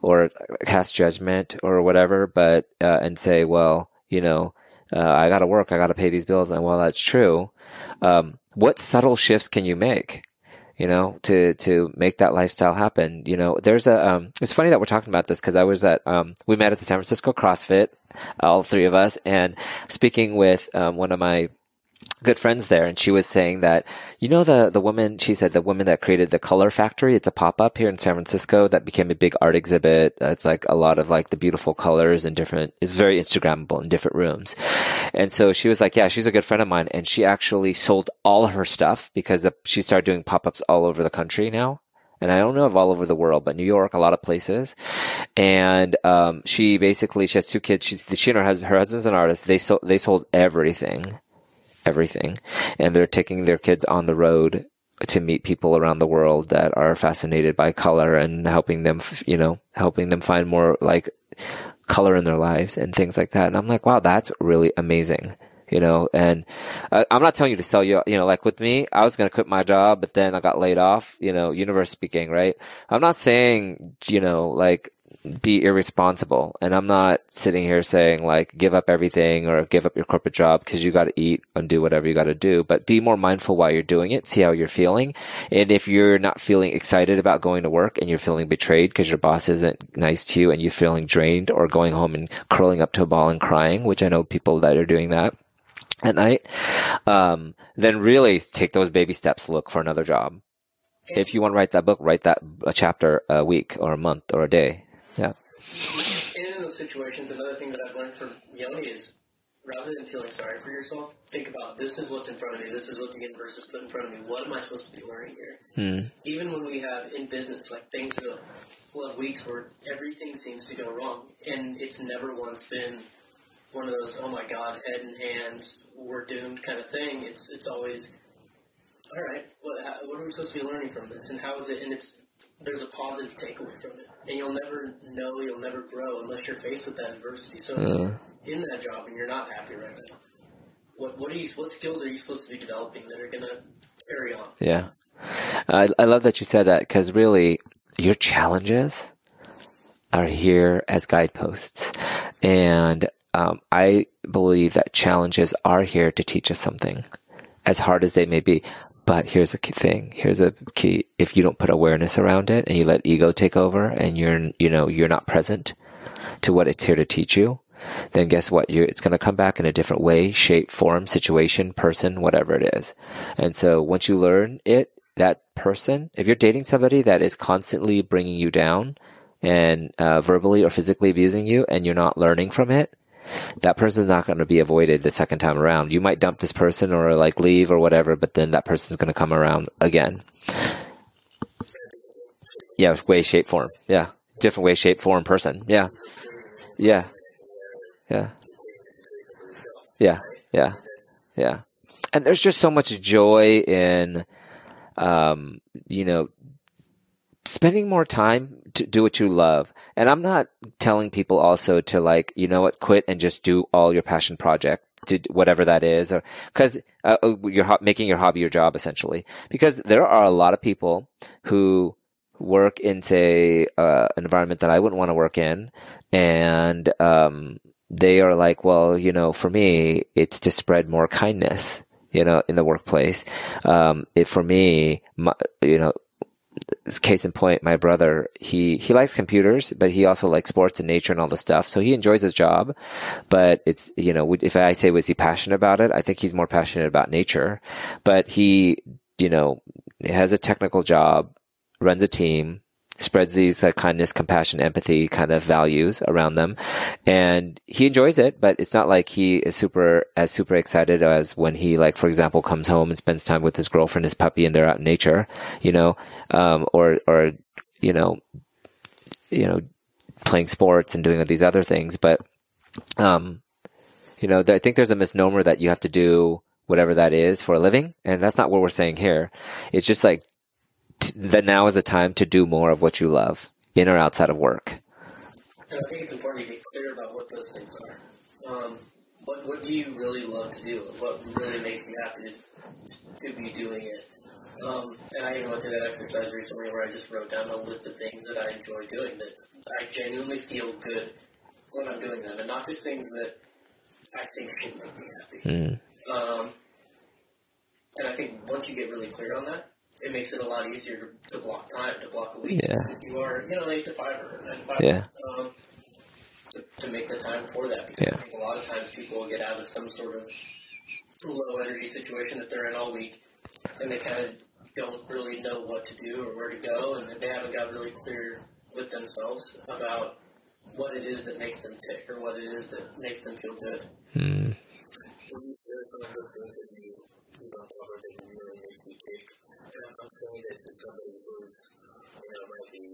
or cast judgment or whatever, but uh, and say, well, you know, uh, I got to work, I got to pay these bills, and while that's true, um, what subtle shifts can you make? You know, to to make that lifestyle happen. You know, there's a. Um, it's funny that we're talking about this because I was at. Um, we met at the San Francisco CrossFit, all three of us, and speaking with um, one of my good friends there and she was saying that you know the the woman she said the woman that created the color factory it's a pop-up here in san francisco that became a big art exhibit it's like a lot of like the beautiful colors and different it's very instagrammable in different rooms and so she was like yeah she's a good friend of mine and she actually sold all of her stuff because the, she started doing pop-ups all over the country now and I don't know of all over the world, but New York, a lot of places. And um, she basically she has two kids. She, she and her husband, her husband's an artist. They sold they sold everything, everything. And they're taking their kids on the road to meet people around the world that are fascinated by color and helping them, you know, helping them find more like color in their lives and things like that. And I'm like, wow, that's really amazing. You know, and uh, I'm not telling you to sell you, you know, like with me, I was going to quit my job, but then I got laid off, you know, universe speaking, right? I'm not saying, you know, like be irresponsible. And I'm not sitting here saying like give up everything or give up your corporate job because you got to eat and do whatever you got to do, but be more mindful while you're doing it. See how you're feeling. And if you're not feeling excited about going to work and you're feeling betrayed because your boss isn't nice to you and you're feeling drained or going home and curling up to a ball and crying, which I know people that are doing that at night, um, then really take those baby steps. Look for another job. If you want to write that book, write that a chapter a week or a month or a day. Yeah. And in those situations, another thing that I've learned from Yoni is rather than feeling sorry for yourself, think about this is what's in front of me. This is what the universe has put in front of me. What am I supposed to be learning here? Hmm. Even when we have in business, like things that we'll have weeks where everything seems to go wrong, and it's never once been one of those oh my god, head and hands, we're doomed kind of thing. It's it's always all right. What what are we supposed to be learning from this, and how is it? And it's there's a positive takeaway from it, and you'll never know, you'll never grow unless you're faced with that adversity. So, Uh, in that job, and you're not happy right now, what what are you? What skills are you supposed to be developing that are going to carry on? yeah. I, I love that you said that because really your challenges are here as guideposts. And um, I believe that challenges are here to teach us something, as hard as they may be. But here's the key thing. Here's the key. If you don't put awareness around it and you let ego take over and you're, you know, you're not present to what it's here to teach you, then guess what? You're, it's going to come back in a different way, shape, form, situation, person, whatever it is. And so once you learn it, that person, if you're dating somebody that is constantly bringing you down and uh, verbally or physically abusing you and you're not learning from it, that person's not going to be avoided the second time around. You might dump this person or like leave or whatever, but then that person's going to come around again. Yeah, way, shape, form. Yeah. Different way, shape, form, person. Yeah. Yeah. Yeah. Yeah. Yeah. Yeah. And there's just so much joy in, um, you know, spending more time to do what you love. And I'm not telling people also to like, you know what, quit and just do all your passion project whatever that is, or because uh, you're ho- making your hobby your job essentially. Because there are a lot of people who work in say uh, an environment that I wouldn't want to work in, and um, they are like, well, you know, for me, it's to spread more kindness you know, in the workplace. Um, it, for me, my, you know, case in point, my brother, he, he likes computers, but he also likes sports and nature and all the stuff. So he enjoys his job, but it's, you know, if I say, was he passionate about it? I think he's more passionate about nature, but he, you know, has a technical job, runs a team, spreads these uh, kindness, compassion, empathy kind of values around them. And he enjoys it, but it's not like he is super, as super excited as when he, like, for example, comes home and spends time with his girlfriend, his puppy, and they're out in nature, you know, um, or, or, you know, you know, playing sports and doing all these other things. But, um, you know, I think there's a misnomer that you have to do whatever that is for a living. And that's not what we're saying here. It's just like that now is the time to do more of what you love, in or outside of work. And I think it's important to get clear about what those things are. Um, what what do you really love to do? What really makes you happy to, to be doing it? Um, and I even went through that exercise recently where I just wrote down a list of things that I enjoy doing that I genuinely feel good when I'm doing them, and not just things that I think should make me happy. Mm. Um, and I think once you get really clear on that, it makes it a lot easier to, to block time, to block a week. Yeah. If you are, you know, eight to five or nine to five. Yeah. Um, to, to make the time for that, because Yeah. I think a lot of times people will get out of some sort of low energy situation that they're in all week, and they kind of don't really know what to do or where to go, and they haven't got really clear with themselves about what it is that makes them tick or what it is that makes them feel good. Mm. And I'm, I'm saying that to somebody who's, you know, might be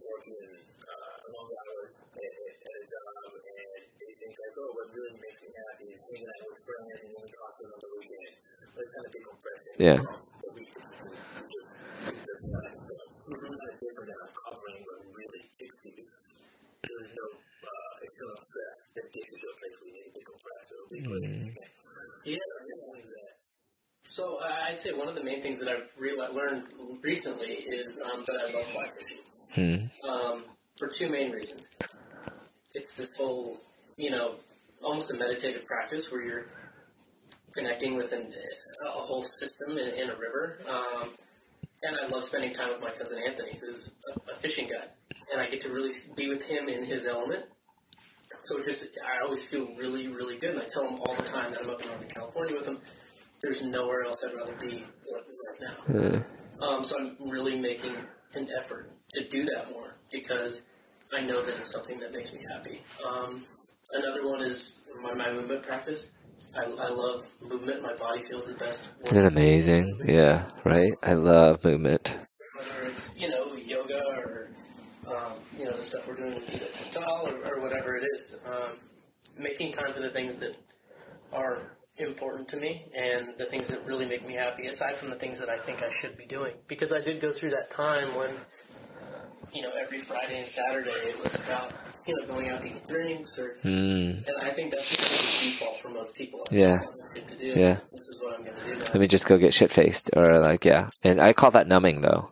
working uh, long hours at, at, at a job, and they think like, oh, what really makes me happy is hanging out with friends and going to concerts on the weekend. Let's kind of decompress it. Yeah. The weekend is just, it's just not, it's not different than covering what really ticks you. There's no uh, external stress that gets you to a place where you need to decompress. So, Mm. Yeah. So uh, I'd say one of the main things that I've real- learned recently is um, that I love fly fishing Mm. um, for two main reasons. It's this whole, you know, almost a meditative practice where you're connecting with an, a whole system in, in a river. Um, and I love spending time with my cousin Anthony, who's a, a fishing guide, and I get to really be with him in his element. So it just, I always feel really, really good, and I tell him all the time that I'm up in Northern California with him. There's nowhere else I'd rather be right now. Uh, Um, so I'm really making an effort to do that more because I know that it's something that makes me happy. Um, another one is my, my movement practice. I, I love movement. My body feels the best. Isn't it amazing? Yeah, right? I love movement. Whether it's, you know, yoga or, um, you know, the stuff we're doing with Total or, or whatever it is. Um, making time for the things that are important to me and the things that really make me happy, aside from the things that I think I should be doing. Because I did go through that time when, you know, every Friday and Saturday it was about, you know, going out to get drinks or, Mm. and I think that's the default for most people. Like, Yeah. "Oh, that's good to do. Yeah. This is what I'm going to do now. Let me just go get shit faced or like, yeah. And I call that numbing though.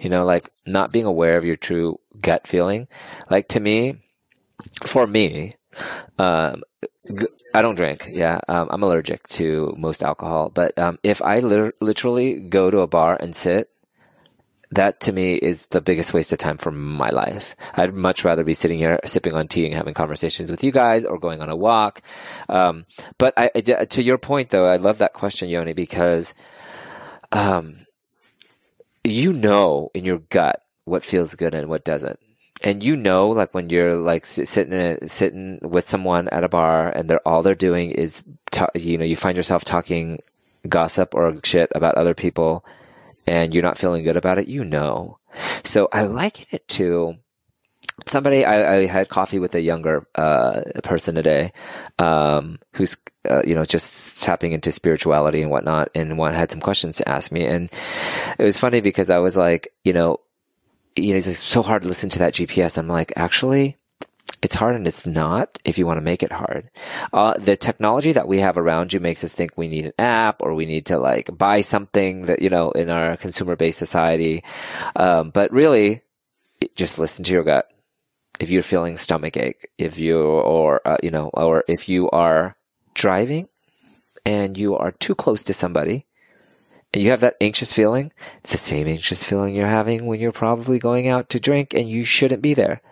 You know, like not being aware of your true gut feeling. Like to me, for me, um, I don't drink. Yeah. Um, I'm allergic to most alcohol, but, um, if I lit- literally go to a bar and sit, that to me is the biggest waste of time for my life. I'd much rather be sitting here sipping on tea and having conversations with you guys or going on a walk. Um, but I- to your point though, I love that question, Yoni, because, um, you know in your gut what feels good and what doesn't. And you know, like when you're like sitting sitting with someone at a bar and they're all they're doing is, ta- you know, you find yourself talking gossip or shit about other people and you're not feeling good about it, you know. So I liken it to somebody I, I had coffee with a younger uh, person today, um, who's uh, you know just tapping into spirituality and whatnot, and one had some questions to ask me, and it was funny because I was like, you know, you know, it's so hard to listen to that GPS. I'm like, actually. It's hard and it's not if you want to make it hard. Uh, the technology that we have around you makes us think we need an app or we need to like buy something that, you know, in our consumer based society. Um, but really, just listen to your gut. If you're feeling stomach ache, if you, or, uh, you know, or if you are driving and you are too close to somebody you have that anxious feeling, it's the same anxious feeling you're having when you're probably going out to drink and you shouldn't be there.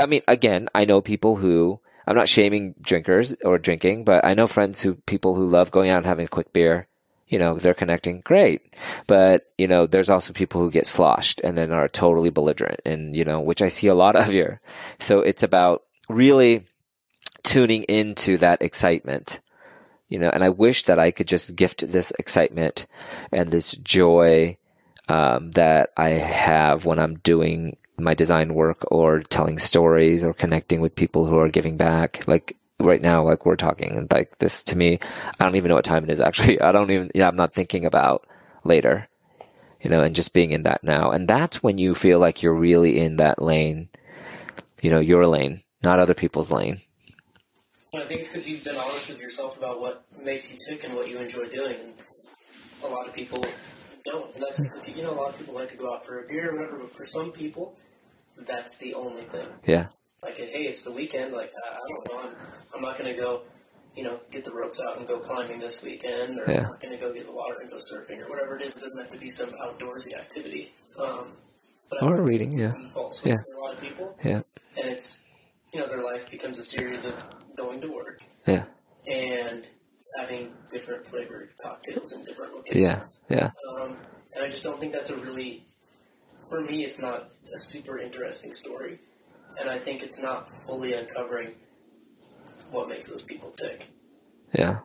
I mean, again, I know people who, I'm not shaming drinkers or drinking, but I know friends who, people who love going out and having a quick beer. You know, they're connecting. Great. But, you know, there's also people who get sloshed and then are totally belligerent and, you know, which I see a lot of here. So it's about really tuning into that excitement you know, and I wish that I could just gift this excitement and this joy um, that I have when I'm doing my design work or telling stories or connecting with people who are giving back. Like right now, like we're talking, and like this to me, I don't even know what time it is. Actually, I don't even. Yeah, I'm not thinking about later. You know, and just being in that now, and that's when you feel like you're really in that lane. You know, your lane, not other people's lane. I think it's because you've been honest with yourself about what makes you tick and what you enjoy doing. And a lot of people don't. And that's, you know, a lot of people like to go out for a beer or whatever, but for some people, that's the only thing. Yeah. Like, hey, it's the weekend. Like, I, I don't know. I'm, I'm not going to go, you know, get the ropes out and go climbing this weekend, or Yeah. I'm not going to go get the water and go surfing, or whatever it is. It doesn't have to be some outdoorsy activity. Um, but Or reading, yeah. default Yeah. for a lot of people, Yeah. and it's, you know, their life becomes a series of going to work Yeah. and having different flavored cocktails in different locations. Yeah. Yeah. Um, and I just don't think that's a really, for me, it's not a super interesting story. And I think it's not fully uncovering what makes those people tick. Yeah.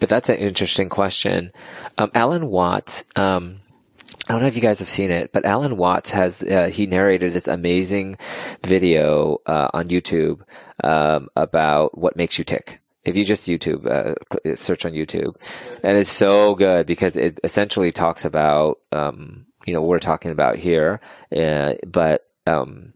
But that's an interesting question. Um, Alan Watts, um, I don't know if you guys have seen it, but Alan Watts has, uh, he narrated this amazing video, uh, on YouTube, um, about what makes you tick. If you just YouTube, uh, search on YouTube and it's so good because it essentially talks about, um, you know, we're talking about here, uh, but, um,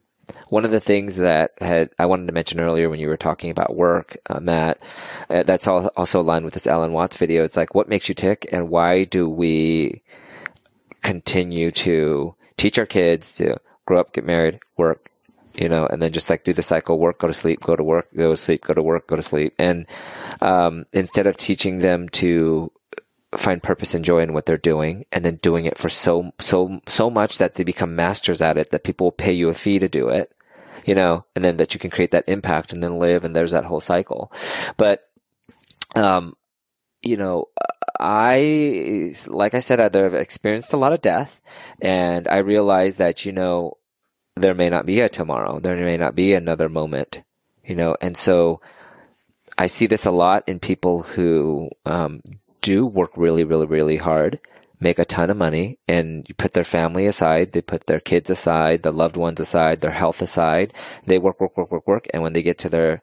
one of the things that had I wanted to mention earlier when you were talking about work, uh, Matt, uh, that's all, also aligned with this Alan Watts video. It's like, what makes you tick, and why do we continue to teach our kids to grow up, get married, work, you know, and then just like do the cycle: work, go to sleep, go to work, go to sleep, go to work, go to sleep, and um, instead of teaching them to find purpose and joy in what they're doing and then doing it for so so so much that they become masters at it that people will pay you a fee to do it you know and then that you can create that impact and then live and there's that whole cycle. But um you know i like i said i've experienced a lot of death and i realized that you know there may not be a tomorrow there may not be another moment you know and so i see this a lot in people who um, do work really, really, really hard, make a ton of money, and you put their family aside, they put their kids aside, the loved ones aside, their health aside. They work, work, work, work, work, and when they get to their,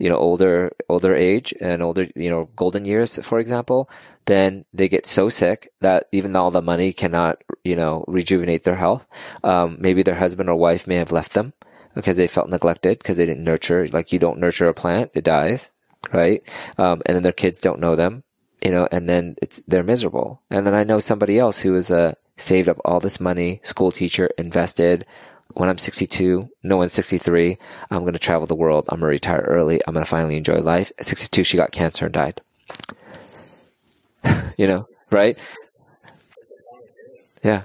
you know, older, older age and older, you know, golden years, for example, then they get so sick that even all the money cannot, you know, rejuvenate their health. Um, maybe their husband or wife may have left them because they felt neglected because they didn't nurture, like you don't nurture a plant, it dies, right? Um, and then their kids don't know them you know, and then it's, they're miserable. And then I know somebody else who is uh, saved up all this money, school teacher, invested. When I'm 62, no one's 63. I'm going to travel the world. I'm going to retire early. I'm going to finally enjoy life. At 62, she got cancer and died. you know, right? Yeah.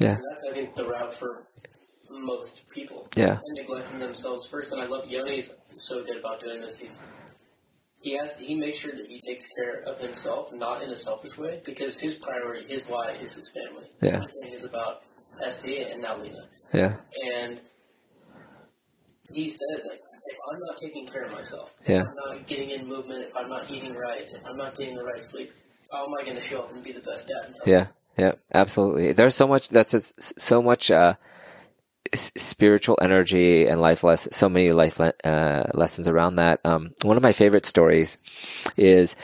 Yeah. And that's, I think, the route for most people. Yeah. And neglecting themselves first. And I love Yoni's so good about doing this. He's he has he makes sure that he takes care of himself, not in a selfish way, because his priority, his why, is his family. Yeah. Everything is about ST and now Lena. Yeah. And he says, like, if I'm not taking care of myself, Yeah. if I'm not getting in movement, if I'm not eating right, if I'm not getting the right sleep, how am I going to show up and be the best dad? Yeah. Yeah. Absolutely. There's so much, that's so much, uh, s- spiritual energy and life less so many life le- uh, lessons around that. Um, one of my favorite stories is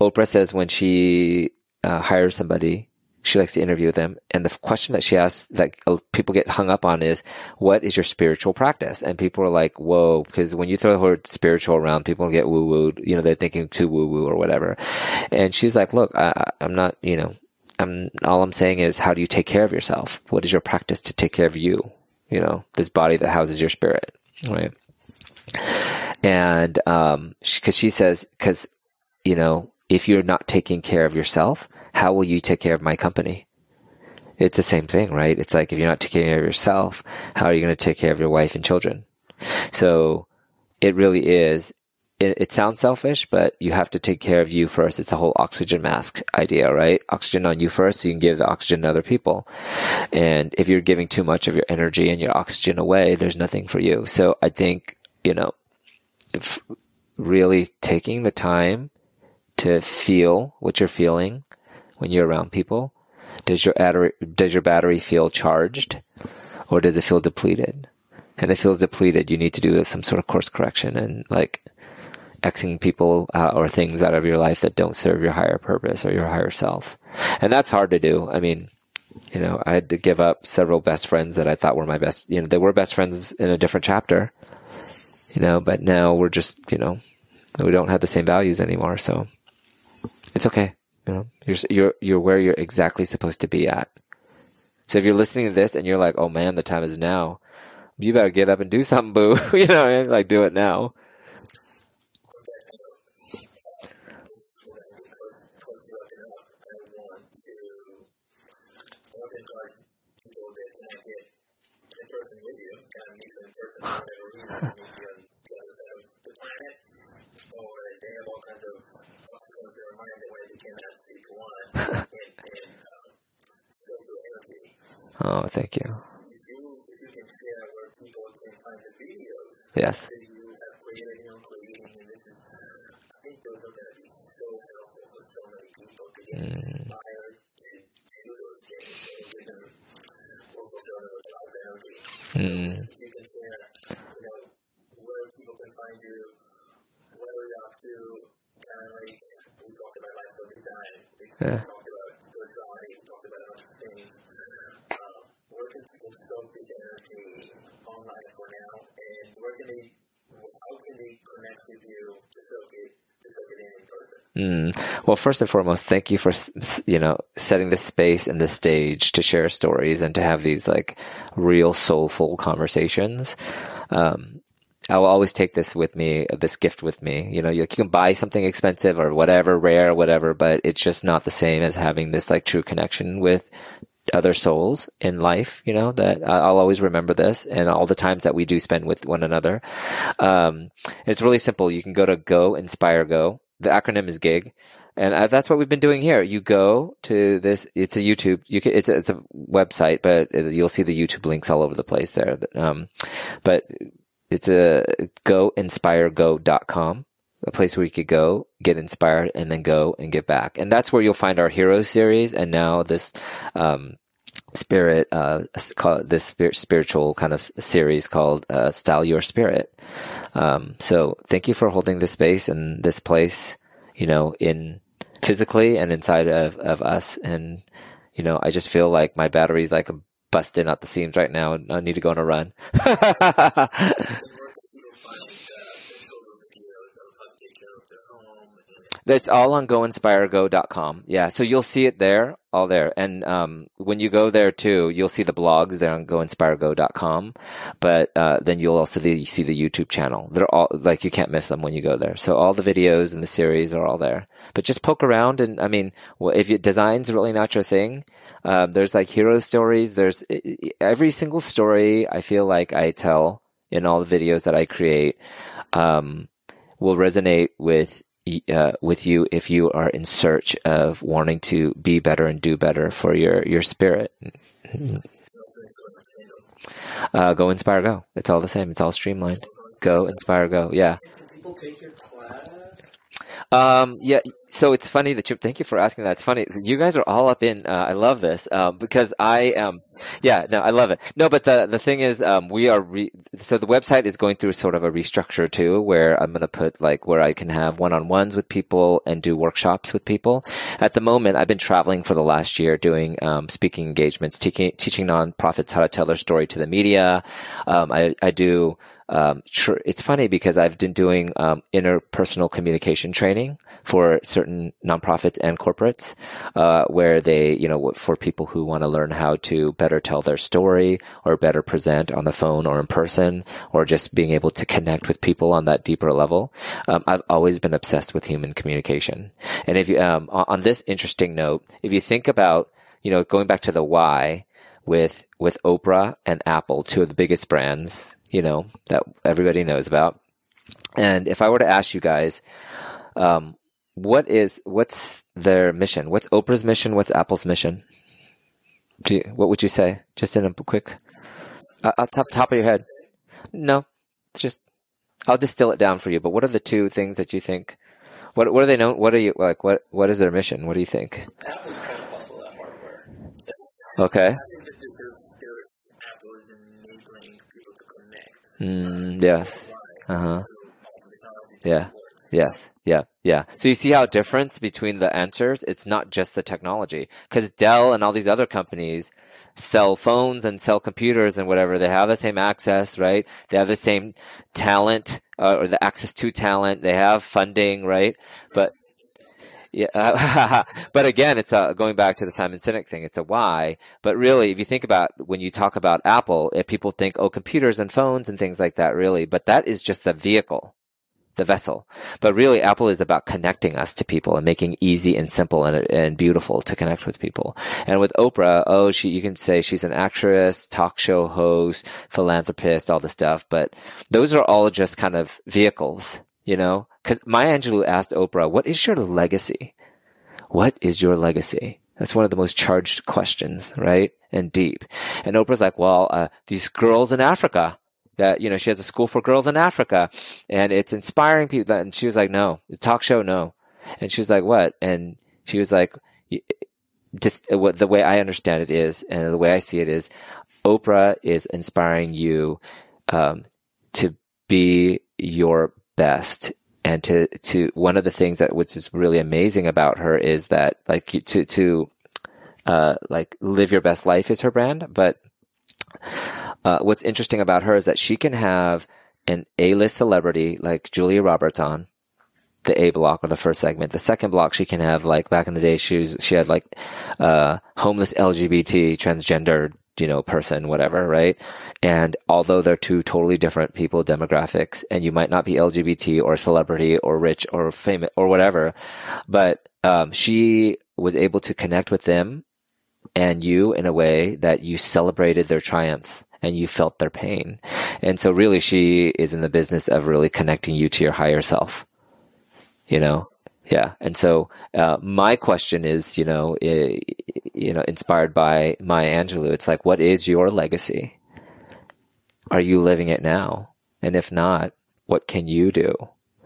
Oprah says when she uh, hires somebody, she likes to interview them, and the question that she asks that people get hung up on is, "What is your spiritual practice?" And people are like, "Whoa," because when you throw the word spiritual around, people get woo wooed. You know, they're thinking too woo woo or whatever. And she's like, "Look, I, I'm not. You know." I'm, all I'm saying is, how do you take care of yourself? What is your practice to take care of you? you know, this body that houses your spirit, right? And, um, cause she says, cause, you know, if you're not taking care of yourself, how will you take care of my company? It's the same thing, right? It's like if you're not taking care of yourself, how are you going to take care of your wife and children? So it really is. It, it sounds selfish, but you have to take care of you first. It's the whole oxygen mask idea, right? Oxygen on you first, so you can give the oxygen to other people. And if you're giving too much of your energy and your oxygen away, there's nothing for you. So I think, you know, really taking the time to feel what you're feeling when you're around people. Does your battery, does your battery feel charged or does it feel depleted? And if it feels depleted, you need to do some sort of course correction and like Xing people uh, or things out of your life that don't serve your higher purpose or your higher self. And that's hard to do. I mean, you know, I had to give up several best friends that I thought were my best, you know, they were best friends in a different chapter, you know, but now we're just, you know, we don't have the same values anymore. So it's okay. You know, you're, you're, you're where you're exactly supposed to be at. So if you're listening to this and you're like, oh man, the time is now, you better get up and do something, boo. you know, like do it now. Oh, thank you. Yes. Mm. Mm. Yeah. Mm. Well, first and foremost, thank you for you know setting the space and the stage to share stories and to have these like real soulful conversations. Um, I will always take this with me, this gift with me. You know, you, you, can buy something expensive or whatever, rare, whatever, but it's just not the same as having this like true connection with other souls in life, you know, that I'll always remember this and all the times that we do spend with one another. Um, it's really simple. You can go to Go Inspire Go. The acronym is GIG. And that's what we've been doing here. You go to this, it's a YouTube, you can, it's a, it's a website, but you'll see the YouTube links all over the place there. Um, but it's a go inspire goinspirego.com, a place where you could go, get inspired, and then go and get back. And that's where you'll find our hero series. And now this, um, spirit, uh, this spirit, spiritual kind of series called, uh, Style Your Spirit. Um, so thank you for holding this space and this place, you know, in physically and inside of, of us. And, you know, I just feel like my battery's like busting out the seams right now and I need to go on a run. That's all on goinspirego.com. Yeah. So you'll see it there, all there. And, um, when you go there too, you'll see the blogs there on goinspirego.com. But, uh, then you'll also see the YouTube channel. They're all, like, you can't miss them when you go there. So all the videos and the series are all there. But just poke around and, I mean, if design's really not your thing, um, there's like hero stories. There's every single story I feel like I tell in all the videos that I create, um, will resonate with uh, with you if you are in search of wanting to be better and do better for your your spirit. Uh, go inspire go. It's all the same. It's all streamlined. Go inspire go. Yeah. people take your class? Um, yeah, so it's funny that you, thank you for asking that. It's funny. You guys are all up in, uh, I love this, um, because I, um, yeah, no, I love it. No, but the, the thing is, um, we are, re- so the website is going through sort of a restructure too, where I'm going to put like where I can have one-on-ones with people and do workshops with people. At the moment, I've been traveling for the last year doing, um, speaking engagements, teaching, teaching nonprofits how to tell their story to the media. Um, I, I do, um, tr- it's funny because I've been doing um, interpersonal communication training for certain nonprofits and corporates, uh, where they, you know, for people who want to learn how to better tell their story or better present on the phone or in person, or just being able to connect with people on that deeper level. Um, I've always been obsessed with human communication, and if you, um, on this interesting note, if you think about, you know, going back to the why with with Oprah and Apple, two of the biggest brands you know, that everybody knows about. And if I were to ask you guys, um, what is, what's their mission? What's Oprah's mission? What's Apple's mission? You, what would you say? Just in a quick, uh, top, top of your head. No, just, I'll distill it down for you. But what are the two things that you think? What, what are they known? What are you like? What, what is their mission? What do you think? Apple's kind of hustle that hardware. Okay. Mm, yes. Uh huh. Yeah. Yes. Yeah. Yeah. So you see how difference between the answers? It's not just the technology because Dell and all these other companies sell phones and sell computers and whatever. They have the same access, right? They have the same talent uh, or the access to talent. They have funding, right? But yeah, but again, it's a, going back to the Simon Sinek thing. It's a why, but really, if you think about when you talk about Apple, if people think, oh, computers and phones and things like that, really, but that is just the vehicle the vessel. But really, Apple is about connecting us to people and making easy and simple and, and beautiful to connect with people. And with Oprah, oh, she, you can say she's an actress, talk show host, philanthropist, all the stuff. But those are all just kind of vehicles, you know? Cause Maya Angelou asked Oprah, what is your legacy? What is your legacy? That's one of the most charged questions, right? And deep. And Oprah's like, well, uh, these girls in Africa, that, you know, she has a school for girls in Africa and it's inspiring people. And she was like, no, the talk show, no. And she was like, what? And she was like, just what the way I understand it is, and the way I see it is, Oprah is inspiring you, um, to be your best and to, to, one of the things that, which is really amazing about her is that, like, to, to, uh, like live your best life is her brand, but uh, what's interesting about her is that she can have an A-list celebrity like Julia Roberts on the A block or the first segment. The second block, she can have like back in the day, she was, she had like, uh, homeless LGBT transgender, you know, person, whatever, right? And although they're two totally different people demographics and you might not be LGBT or celebrity or rich or famous or whatever, but, um, she was able to connect with them and you in a way that you celebrated their triumphs and you felt their pain. And so really she is in the business of really connecting you to your higher self. You know? Yeah. And so, uh, my question is, you know, you know, inspired by Maya Angelou, it's like, what is your legacy? Are you living it now? And if not, what can you do?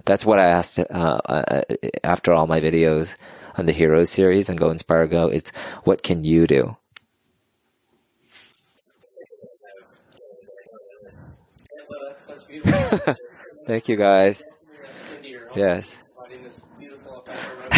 That's what I asked, uh, uh, after all my videos on the Heroes series and Go Inspire Go. It's what can you do? Thank you guys. Yes.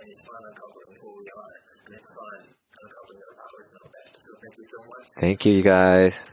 And it's fun uncovering who we are. And it's fun uncovering our powers and. So thank you so much. Thank you, you guys.